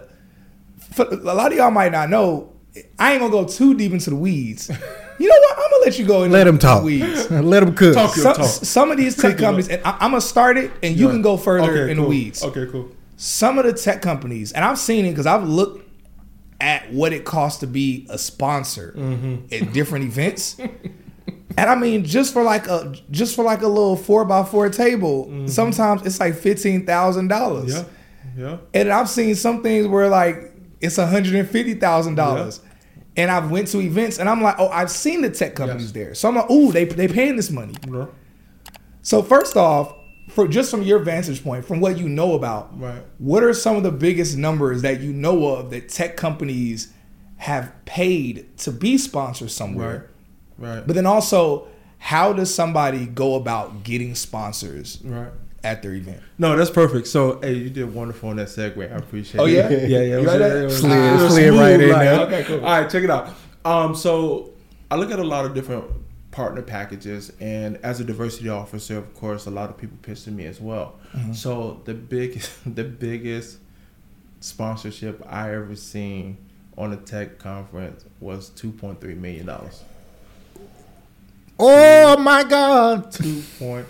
A lot of y'all might not know. I ain't gonna go too deep into the weeds. (laughs) You know what? I'm gonna let you go into Let him the talk. weeds. (laughs) Let him cook. Talk your Some, talk. some of these tech companies, and I, I'm gonna start it, and you Yeah. can go further Okay, in cool. the weeds Okay, cool. some of the tech companies, and I've seen it because I've looked at what it costs to be a sponsor Mm-hmm. at different events. (laughs) And I mean, just for like a just for like a little four by four table, sometimes it's like fifteen thousand dollars. Mm-hmm. Yeah. Yeah. And I've seen some things where like it's hundred and fifty thousand dollars. And I've went to events and I'm like, oh, I've seen the tech companies Yes. there. So I'm like, ooh, they they paying this money. Yeah. So first off, for just from your vantage point, from what you know about, Right. what are some of the biggest numbers that you know of that tech companies have paid to be sponsors somewhere? Right. But then also, how does somebody go about getting sponsors Right. At their event? No, that's perfect. So, hey, you did wonderful on that segue. I appreciate Oh, it. yeah? yeah, yeah. it You like that? it was- Slid- it was slid right in there. Okay, cool. All right, check it out. Um, so I look at a lot of different partner packages, and as a diversity officer, of course, a lot of people pitch to me as well. Mm-hmm. So the big, (laughs) the biggest sponsorship I ever seen on a tech conference was two point three million dollars. Oh my God! Two point,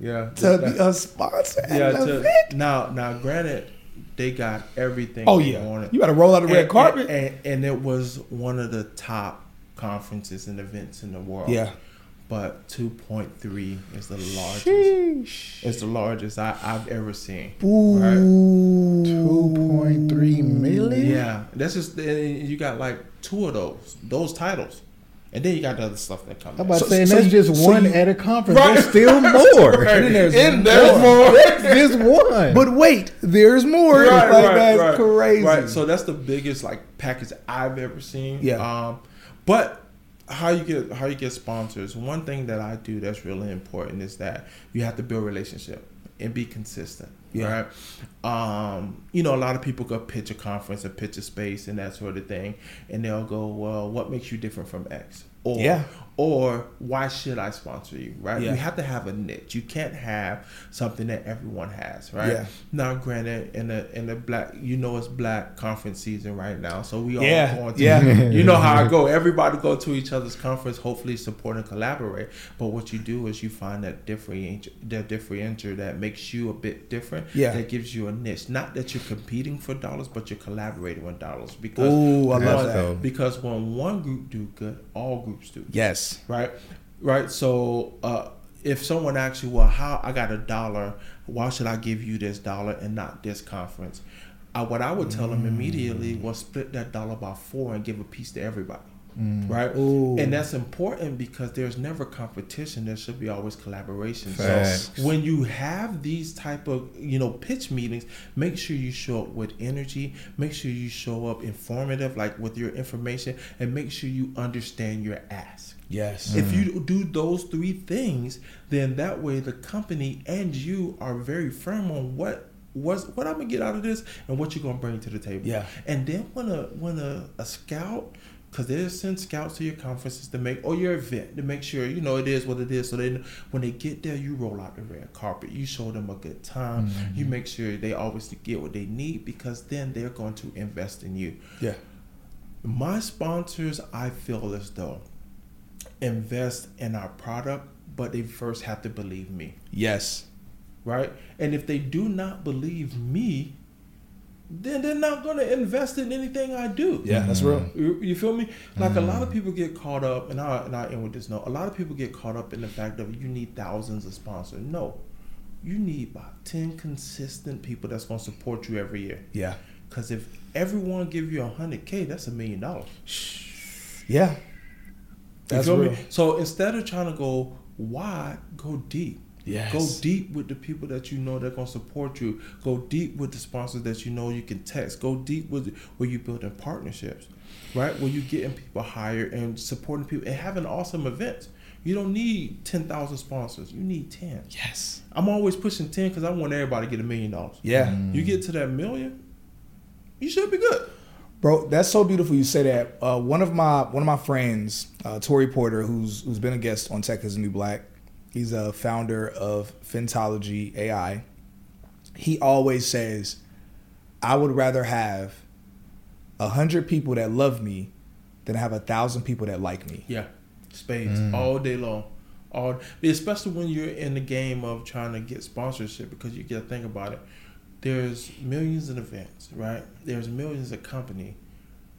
yeah. To be a sponsor. yeah. To, now, now, granted, they got everything. Oh yeah. wanted. You got to roll out the red and, carpet. and, and, and it was one of the top conferences and events in the world. yeah. but 2.3 is the largest. Sheesh. It's the largest I, I've ever seen. Ooh. Two point three million. Yeah, that's just you got like two of those those titles, and then you got the other stuff that comes. I'm about in. to say, so that's you- just so one you- at a conference. Right. There's still (laughs) more. Right. And (laughs) there's In more. there's more. There's one. But wait, there's more. Right, like right, that's right. crazy. Right, so that's the biggest like package I've ever seen. Yeah. Um, but how you get how you get sponsors? One thing that I do that's really important is that you have to build relationship and be consistent. Yeah. Right. Um, you know, a lot of people go pitch a conference and pitch a space and that sort of thing, and they'll go, "Well, what makes you different from X?" Or, Yeah. Or why should I sponsor you? Right. Yeah. You have to have a niche. You can't have something that everyone has. Right. Yeah. Now, granted, in the in the black, you know, it's black conference season right now, so we all Yeah, going to. yeah. You know how I (laughs) go. Everybody go to each other's conference, hopefully support and collaborate. But what you do is you find that differentiator, that differentiator that makes you a bit different. Yeah. That gives you a niche. Not that you're competing for dollars, but you're collaborating with dollars. Because Ooh, I love one- that. Because when one group do good, all groups do. Good. Yes. Right, right. So uh, if someone asks you, well, how I got a dollar, why should I give you this dollar and not this conference? Uh, what I would tell them immediately was split that dollar by four and give a piece to everybody. Mm. Right, Ooh. and that's important because there's never competition. There should be always collaboration. Facts. So when you have these type of you know pitch meetings, make sure you show up with energy. Make sure you show up informative, like with your information, and make sure you understand your ask. Yes. If you mm. do those three things, then that way the company and you are very firm on what was what I'm gonna get out of this and what you're gonna bring to the table. Yeah. And then when a when a, a scout because they send scouts to your conferences to make or your event to make sure you know it is what it is. So then when they get there, you roll out the red carpet. You show them a good time. You mm-hmm. make sure they always get what they need because then they're going to invest in you. yeah. My sponsors, I feel as though invest in our product, but they first have to believe me, Yes. right? And if they do not believe me, then they're not going to invest in anything I do. Yeah, that's mm-hmm. real. You, you feel me? Like a lot of mm-hmm. people get caught up, and I and I end with this note. A lot of people get caught up in the fact that you need thousands of sponsors. No, you need about ten consistent people that's going to support you every year. Yeah. Because if everyone give you a hundred k, that's a million dollars. Yeah. You That's feel real. me? So instead of trying to go wide, go deep. Yes. Go deep with the people that you know that gonna support you. Go deep with the sponsors that you know you can text. Go deep with where you building partnerships, right? Where you getting people hired and supporting people and having awesome events. You don't need ten thousand sponsors. You need ten. Yes. I'm always pushing ten because I want everybody to get a million dollars. Yeah. You get to that million, you should be good. Bro, that's so beautiful you say that. Uh, one of my one of my friends, uh, Tori Porter, who's who's been a guest on Tech is the New Black, he's a founder of Fintology AI. He always says, "I would rather have a hundred people that love me than have a thousand people that like me." Yeah, spades mm. all day long. All especially when you're in the game of trying to get sponsorship because you got to think about it. There's millions of events, right? There's millions of company,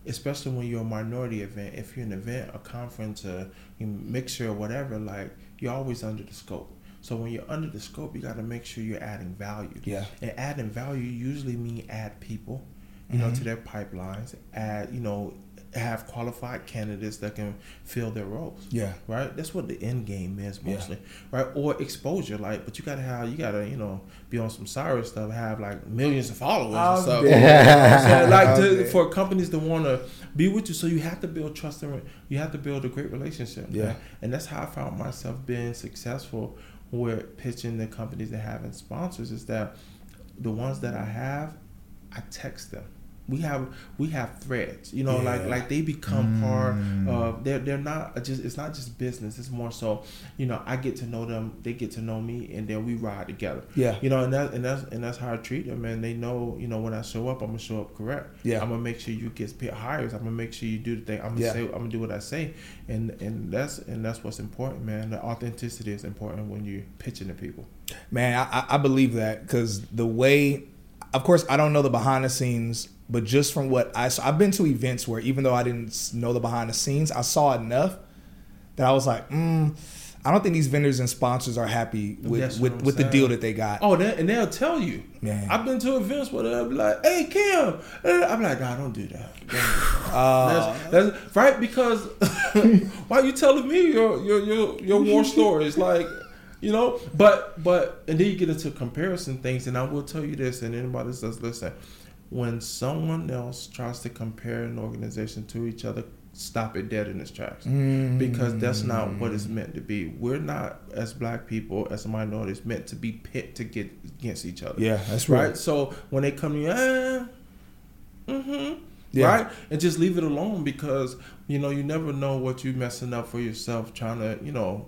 especially when you're a minority event. If you're an event, a conference, a mixer or whatever, like you're always under the scope. So when you're under the scope, you got to make sure you're adding value. Yeah. And adding value usually mean add people, you know, mm-hmm. to their pipelines. Add, you know, have qualified candidates that can fill their roles. Yeah. Right. That's what the end game is Yeah. mostly. Right. Or exposure, like, but you gotta have, you gotta, you know, be on some Cyrus stuff, have like millions of followers I'm and stuff. dead. You know what I'm saying? like to, for companies to want to be with you, so you have to build trust and you have to build a great relationship. Yeah. man. And that's how I found myself being successful with pitching the companies that having sponsors is that the ones that I have, I text them. We have we have threads you know like Yeah. like they become part Mm. of they're they're not just it's not just business it's more so you know i get to know them they get to know me and then we ride together Yeah. you know and that and that's and that's how i treat them and they know you know when i show up i'm gonna show up correct Yeah. i'm gonna make sure you get paid hires i'm gonna make sure you do the thing i'm gonna Yeah. say i'm gonna do what i say and and that's and that's what's important man the authenticity is important when you're pitching to people Man, I, I- I believe that because the way, of course, I don't know the behind the scenes, but just from what I saw, I've been to events where even though I didn't know the behind the scenes, I saw enough that I was like, mm, I don't think these vendors and sponsors are happy with That's with, with the deal that they got. Oh, they, and they'll tell you. Man. I've been to events where they'll be like, "Hey, Kim," I'm like, "Nah, don't do that." Don't do that." (laughs) Uh, that's, that's right because (laughs) why are you telling me your your your your war stories like. You know, but but and then you get into comparison things, and I will tell you this, and anybody says listen, when someone else tries to compare an organization to each other, stop it dead in its tracks because that's not what it's meant to be. We're not as black people, as minorities, meant to be pit to get against each other. Yeah, that's right. right. So when they come to you, eh, mm-hmm, Yeah. right, and just leave it alone because you know you never know what you're messing up for yourself trying to you know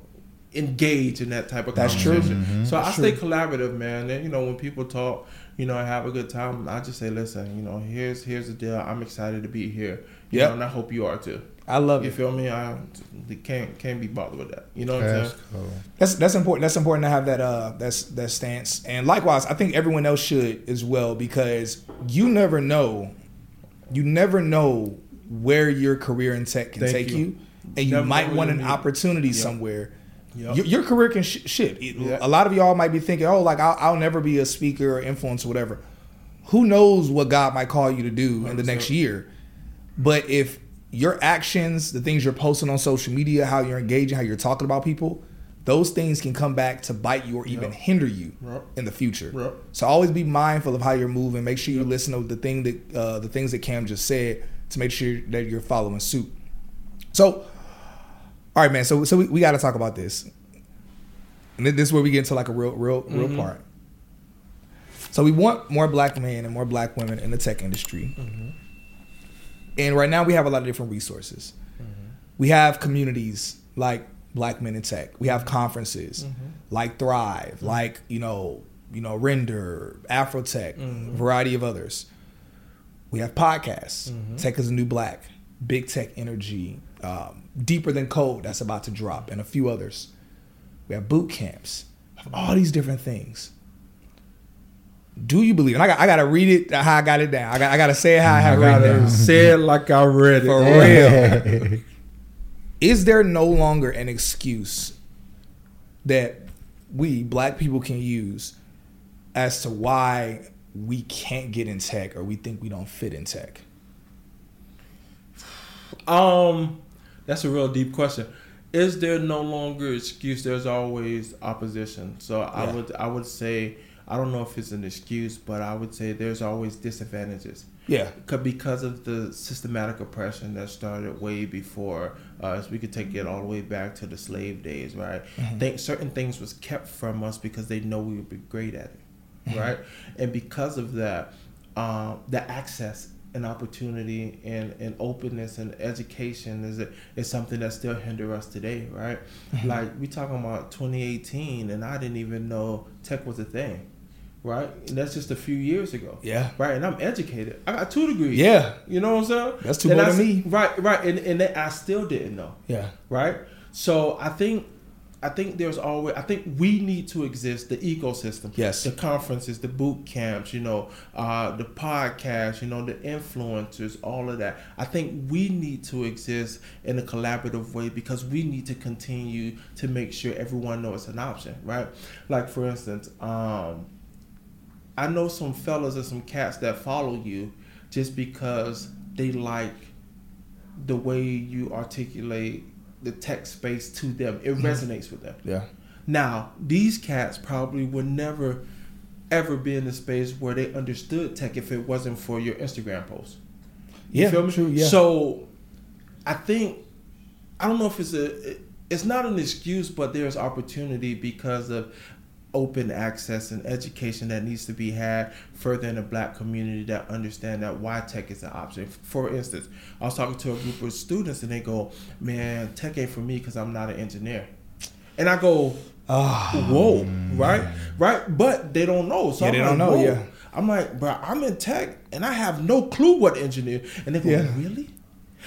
engage in that type of That's true. conversation. So I That's stay true. collaborative, man. And you know when people talk, you know, I have a good time. I just say, listen, you know, here's here's the deal. I'm excited to be here. You Yep. know, and I hope you are too. I love You it. feel me? I can't can't be bothered with that. You know what I'm That's saying? cool. That's that's important. That's important to have that uh that's that stance. And likewise, I think everyone else should as well because you never know, you never know where your career in tech can Thank take you. you, and you Never might want an you opportunity Yep. somewhere. Yep. Your, your career can sh- shift. It- Yeah. A lot of y'all might be thinking, "Oh, like I'll, I'll never be a speaker or influencer, whatever." Who knows what God might call you to do in the next year? But if your actions, the things you're posting on social media, how you're engaging, how you're talking about people, those things can come back to bite you or even Yep. hinder you Yep. in the future. Yep. So always be mindful of how you're moving. Make sure you listen to the thing that uh, the things that Kham just said to make sure that you're following suit. So, all right, man. So so we, we got to talk about this, and this is where we get into like a real real real Mhm. part. So we want more black men and more black women in the tech industry. Mm-hmm. And right now we have a lot of different resources. Mm-hmm. We have communities like Black Men in Tech. We have mm-hmm. conferences like Thrive, like you know, you know, Render, Afrotech, a variety of others. We have podcasts. Tech is a new black, Big Tech Energy, um, Deeper Than Code that's about to drop, and a few others. We have boot camps, all these different things. Do you believe? And I got, I got to read it how I got it down. I got, I got to say it how I have it down. Say it like I read it. For real. (laughs) Is there no longer an excuse that we black people can use as to why we can't get in tech or we think we don't fit in tech? Um, that's a real deep question. Is there no longer excuse? There's always opposition. So I would I would say I don't know if it's an excuse, but I would say there's always disadvantages. Yeah. Because of the systematic oppression that started way before uh, us. We could take it all the way back to the slave days, right? Mm-hmm. Think certain things was kept from us because they know we would be great at it, mm-hmm. right? And because of that, um, the access and opportunity and, and openness and education is is something that still hinder us today, right? Mm-hmm. Like we talking about 2018, and I didn't even know tech was a thing. Right, and that's just a few years ago. Yeah. right, and I'm educated. I got two degrees. Yeah. You know what I'm saying? That's And more I than me. Right, right. And and that I still didn't know. Yeah. Right? So I think I think there's always I think we need to exist, the ecosystem. Yes. The conferences, the boot camps, you know, uh, the podcast, you know, the influencers, all of that. I think we need to exist in a collaborative way because we need to continue to make sure everyone knows it's an option, right? Like for instance, um, I know some fellas and some cats that follow you just because they like the way you articulate the tech space to them. It mm-hmm. resonates with them. Yeah. Now, these cats probably would never ever be in a space where they understood tech if it wasn't for your Instagram post. You Yeah. feel me? True. Yeah. So I think I don't know if it's a it's not an excuse, but there's opportunity because of open access and education that needs to be had further in the black community that understand that why tech is an option. For instance, I was talking to a group of students and they go, "Man, tech ain't for me because I'm not an engineer," and I go, Ah, "Whoa, right, right," but they don't know. So Yeah, I'm they like, don't know, "Whoa." yeah. I'm like, bro, I'm in tech and I have no clue what engineer. And they go, Yeah. really?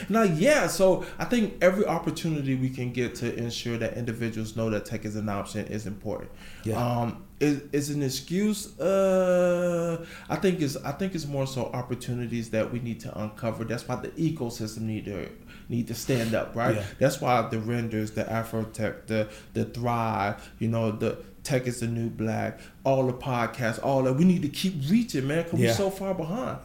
Now, yeah. So I think every opportunity we can get to ensure that individuals know that tech is an option is important. Yeah. Um, is, is an excuse? Uh, I think is I think it's more so opportunities that we need to uncover. That's why the ecosystem need to need to stand up, right? Yeah. That's why the renders, the Afrotech, the the Thrive, you know, the Tech is the New Black, all the podcasts, all that. We need to keep reaching, man, because Yeah. we're so far behind,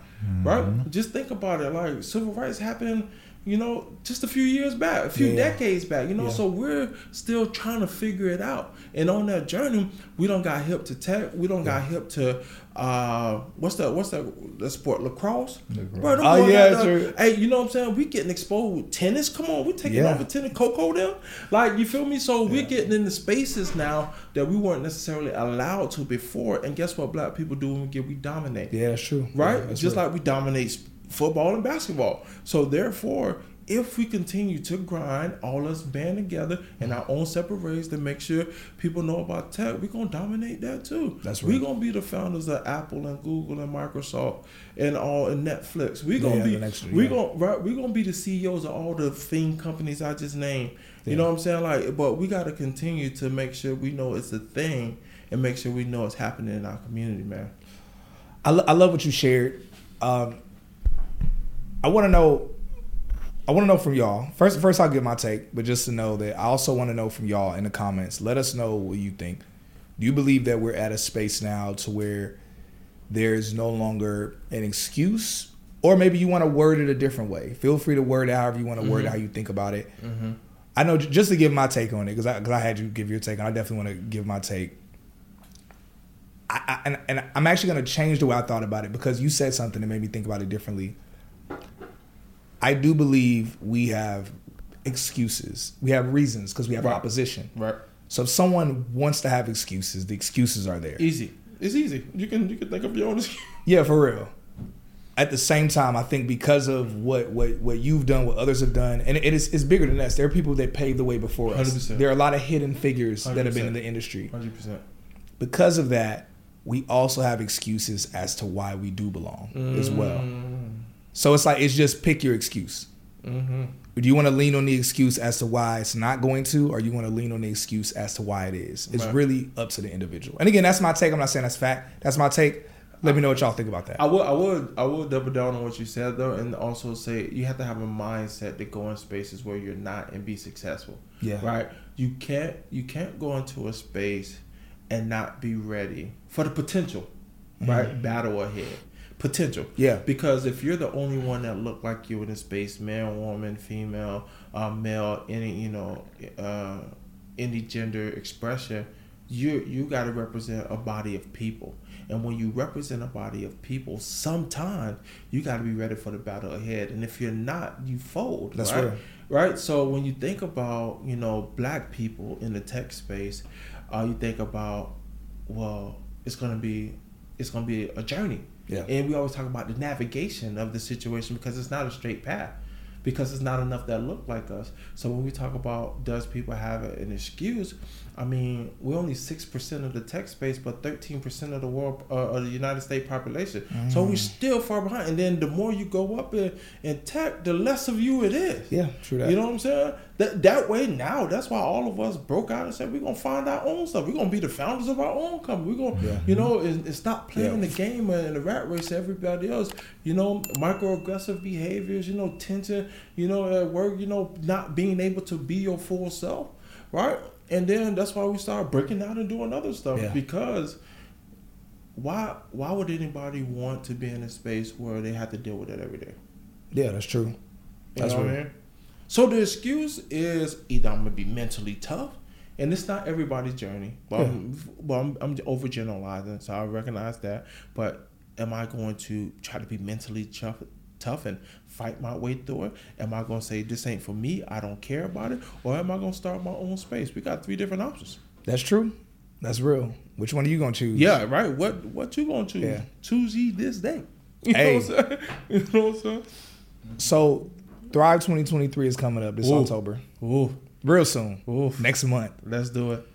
right? Just think about it. Like civil rights happened, you know, just a few years back, a few Yeah, yeah. decades back, you know. Yeah. So we're still trying to figure it out. And on that journey, we don't got hip to tech. We don't got hip to uh, what's that? What's that? The sport lacrosse. Lacrosse. Bro, Oh, yeah, true. Hey, you know what I'm saying? We getting exposed. Tennis, come on, we taking Yeah. over tennis. Coco them, like you feel me? So we're getting in the spaces now that we weren't necessarily allowed to before. And guess what? Black people do when we get we dominate yeah, that's true. right? Yeah, that's Just like we dominate football and basketball. So therefore, if we continue to grind, all us band together in our own separate ways to make sure people know about tech, we're gonna dominate that too. That's right. We're gonna be the founders of Apple and Google and Microsoft and all and Netflix. We're Yeah, gonna the be next one, we yeah. gonna right, we're gonna be the CEOs of all the theme companies I just named. You know what I'm saying? Like, but we gotta continue to make sure we know it's a thing and make sure we know it's happening in our community, man. I, lo- I love what you shared. Um, I want to know. I want to know from y'all. First, first I'll give my take, but just to know that I also want to know from y'all in the comments. Let us know what you think. Do you believe that we're at a space now to where there is no longer an excuse, or maybe you want to word it a different way? Feel free to word it however you want to word it, mm-hmm. how you think about it. Mm-hmm. I know just to give my take on it because I, cause I had you give your take, and I definitely want to give my take. I, I, and, and I'm actually going to change the way I thought about it because you said something that made me think about it differently. I do believe we have excuses. We have reasons because we have Right. opposition. Right. So if someone wants to have excuses, the excuses are there. Easy. It's easy. You can you can think of your own. excuse. (laughs) Yeah, for real. At the same time, I think because of what what what you've done, what others have done, and it is it's bigger than us. There are people that paved the way before us. 100%. There are a lot of hidden figures that have been in the industry. Hundred percent. Because of that, we also have excuses as to why we do belong as well. Mm. So it's like it's just pick your excuse. Mm-hmm. Do you want to lean on the excuse as to why it's not going to, or you want to lean on the excuse as to why it is? It's Right. really up to the individual. And again, that's my take. I'm not saying that's fact. That's my take. Let me know what y'all think about that. I would, I would, I would double down on what you said though, and also say you have to have a mindset to go in spaces where you're not and be successful. Yeah. Right. You can't, you can't go into a space and not be ready for the potential. Right. Battle ahead. Potential. Yeah. Because if you're the only one that look like you in a space, man, woman, female, uh, male, any you know, uh, any gender expression, you you got to represent a body of people. And when you represent a body of people, sometimes you got to be ready for the battle ahead. And if you're not, you fold. That's right? real. Right. So when you think about you know black people in the tech space, uh, you think about well, it's gonna be it's gonna be a journey. Yeah. And we always talk about the navigation of the situation because it's not a straight path. Because it's not enough that look like us. So when we talk about does people have an excuse, I mean we're only six percent of the tech space, but thirteen percent of the world uh, of the United States population. So Mm. we're still far behind. And then the more you go up in, in tech, the less of you it is. Yeah, true that. You know what I'm saying? That that way now, that's why all of us broke out and said we're gonna find our own stuff. We're gonna be the founders of our own company. We're gonna, Yeah. you know, and, and stop playing Yeah. the game and the rat race everybody else. You know, microaggressive behaviors. You know, tension. You know, at work. You know, not being able to be your full self, right? And then that's why we start breaking out and doing other stuff Yeah. because why why would anybody want to be in a space where they have to deal with it every day? yeah, that's true. You That's what I mean? So the excuse is either I'm gonna be mentally tough, and it's not everybody's journey. But I'm, well, I'm, I'm overgeneralizing, so I recognize that. But am I going to try to be mentally tough, tough and fight my way through it? Am I going to say this ain't for me? I don't care about it, or am I going to start my own space? We got three different options. That's true. That's real. Which one are you gonna choose? Yeah, right. What what you gonna choose? Yeah. Choose ye this day. (laughs) You Hey. know what I'm saying? (laughs) You know what I'm saying? So, Thrive 2023 is coming up this Ooh. October, Ooh, real soon, Oof. next month. let's do it.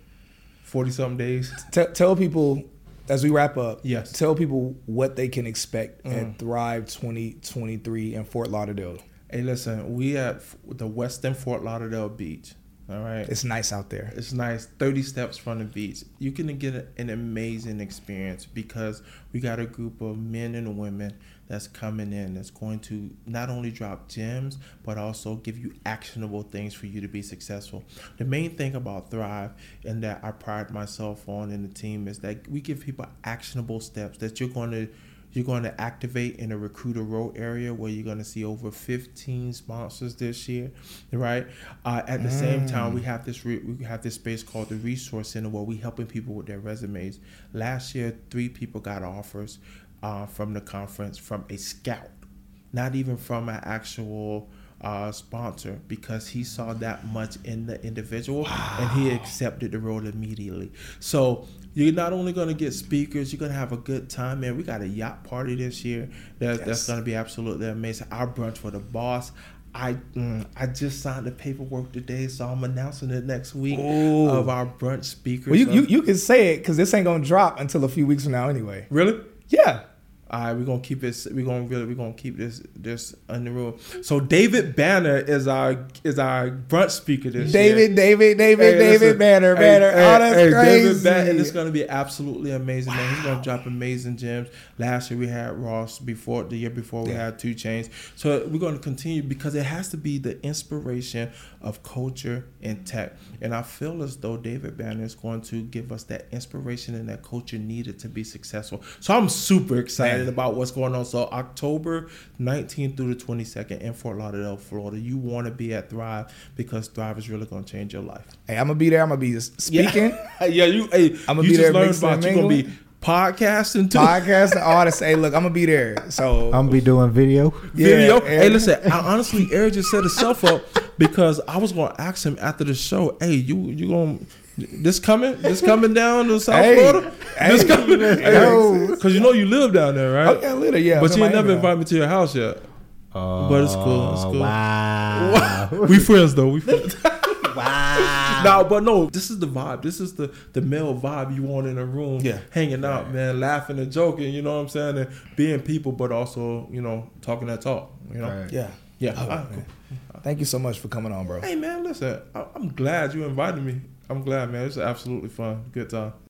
Forty something days. T- tell people as we wrap up. Yes. Tell people what they can expect Mm. at Thrive 2023 in Fort Lauderdale. Hey, listen, we at the Westin Fort Lauderdale Beach. All right. It's nice out there. It's nice. 30 steps from the beach. You can get an amazing experience because we got a group of men and women that's coming in that's going to not only drop gems, but also give you actionable things for you to be successful. The main thing about Thrive and that I pride myself on in the team is that we give people actionable steps that you're going to you're going to activate in a recruiter role area where you're going to see over 15 sponsors this year, right? Uh, at the same time, we have this re- we have this space called the Resource Center where we're helping people with their resumes. Last year, three people got offers uh, from the conference from a scout, not even from an actual uh, sponsor, because he saw that much in the individual and he accepted the role immediately. So you're not only going to get speakers, you're going to have a good time, man. We got a yacht party this year that, that's going to be absolutely amazing. Our brunch for the boss. I mm, I just signed the paperwork today, so I'm announcing it next week Ooh. of our brunch speakers. Well, you, you, you can say it because this ain't gonna drop until a few weeks from now anyway. really? Yeah. All right, we're gonna keep it. We're gonna really. We're gonna keep this this under rule. So David Banner is our is our brunch speaker this year. David, David, David, Hey, David. Banner, Hey, Banner. hey, oh, that's hey, crazy. David Banner, and it's gonna be absolutely amazing, man. He's gonna drop amazing gems. Last year we had Ross. Before the year before we Yeah. had 2 Chainz. So we're gonna continue because it has to be the inspiration of culture and tech. And I feel as though David Banner is going to give us that inspiration and that culture needed to be successful. So I'm super excited Man. about what's going on. So October 19th through the 22nd in Fort Lauderdale, Florida. You want to be at Thrive because Thrive is really going to change your life. Hey, I'm gonna be there. I'm gonna be speaking, Yeah, (laughs) yeah you. Hey, I'ma you be just there learned mixing about and you gonna be mingling. podcasting too. podcast, (laughs) and all this. Hey, look, I'm gonna be there. So I'm gonna be doing video. Video. Yeah, hey, listen. I, honestly, Eric just set himself up because I was gonna ask him after the show. Hey, you you gonna this coming? This coming down to South Hey, Florida? This hey, coming? yo. Because you know you live down there, right? Oh, yeah, later, yeah. But you ain't never invited me to your house yet. Uh, but it's cool. It's Oh, cool. Wow. (laughs) we friends though. We (laughs) friends. wow. no, but no, this is the vibe. This is the the male vibe you want in a room. Yeah. hanging out, man, laughing and joking. You know what I'm saying? And being people, but also you know talking that talk. You know. Right. Yeah. Yeah. Oh, All right, man. cool. Thank you so much for coming on, bro. Hey man, listen. I, I'm glad you invited me. I'm glad, man. It's absolutely fun. Good time.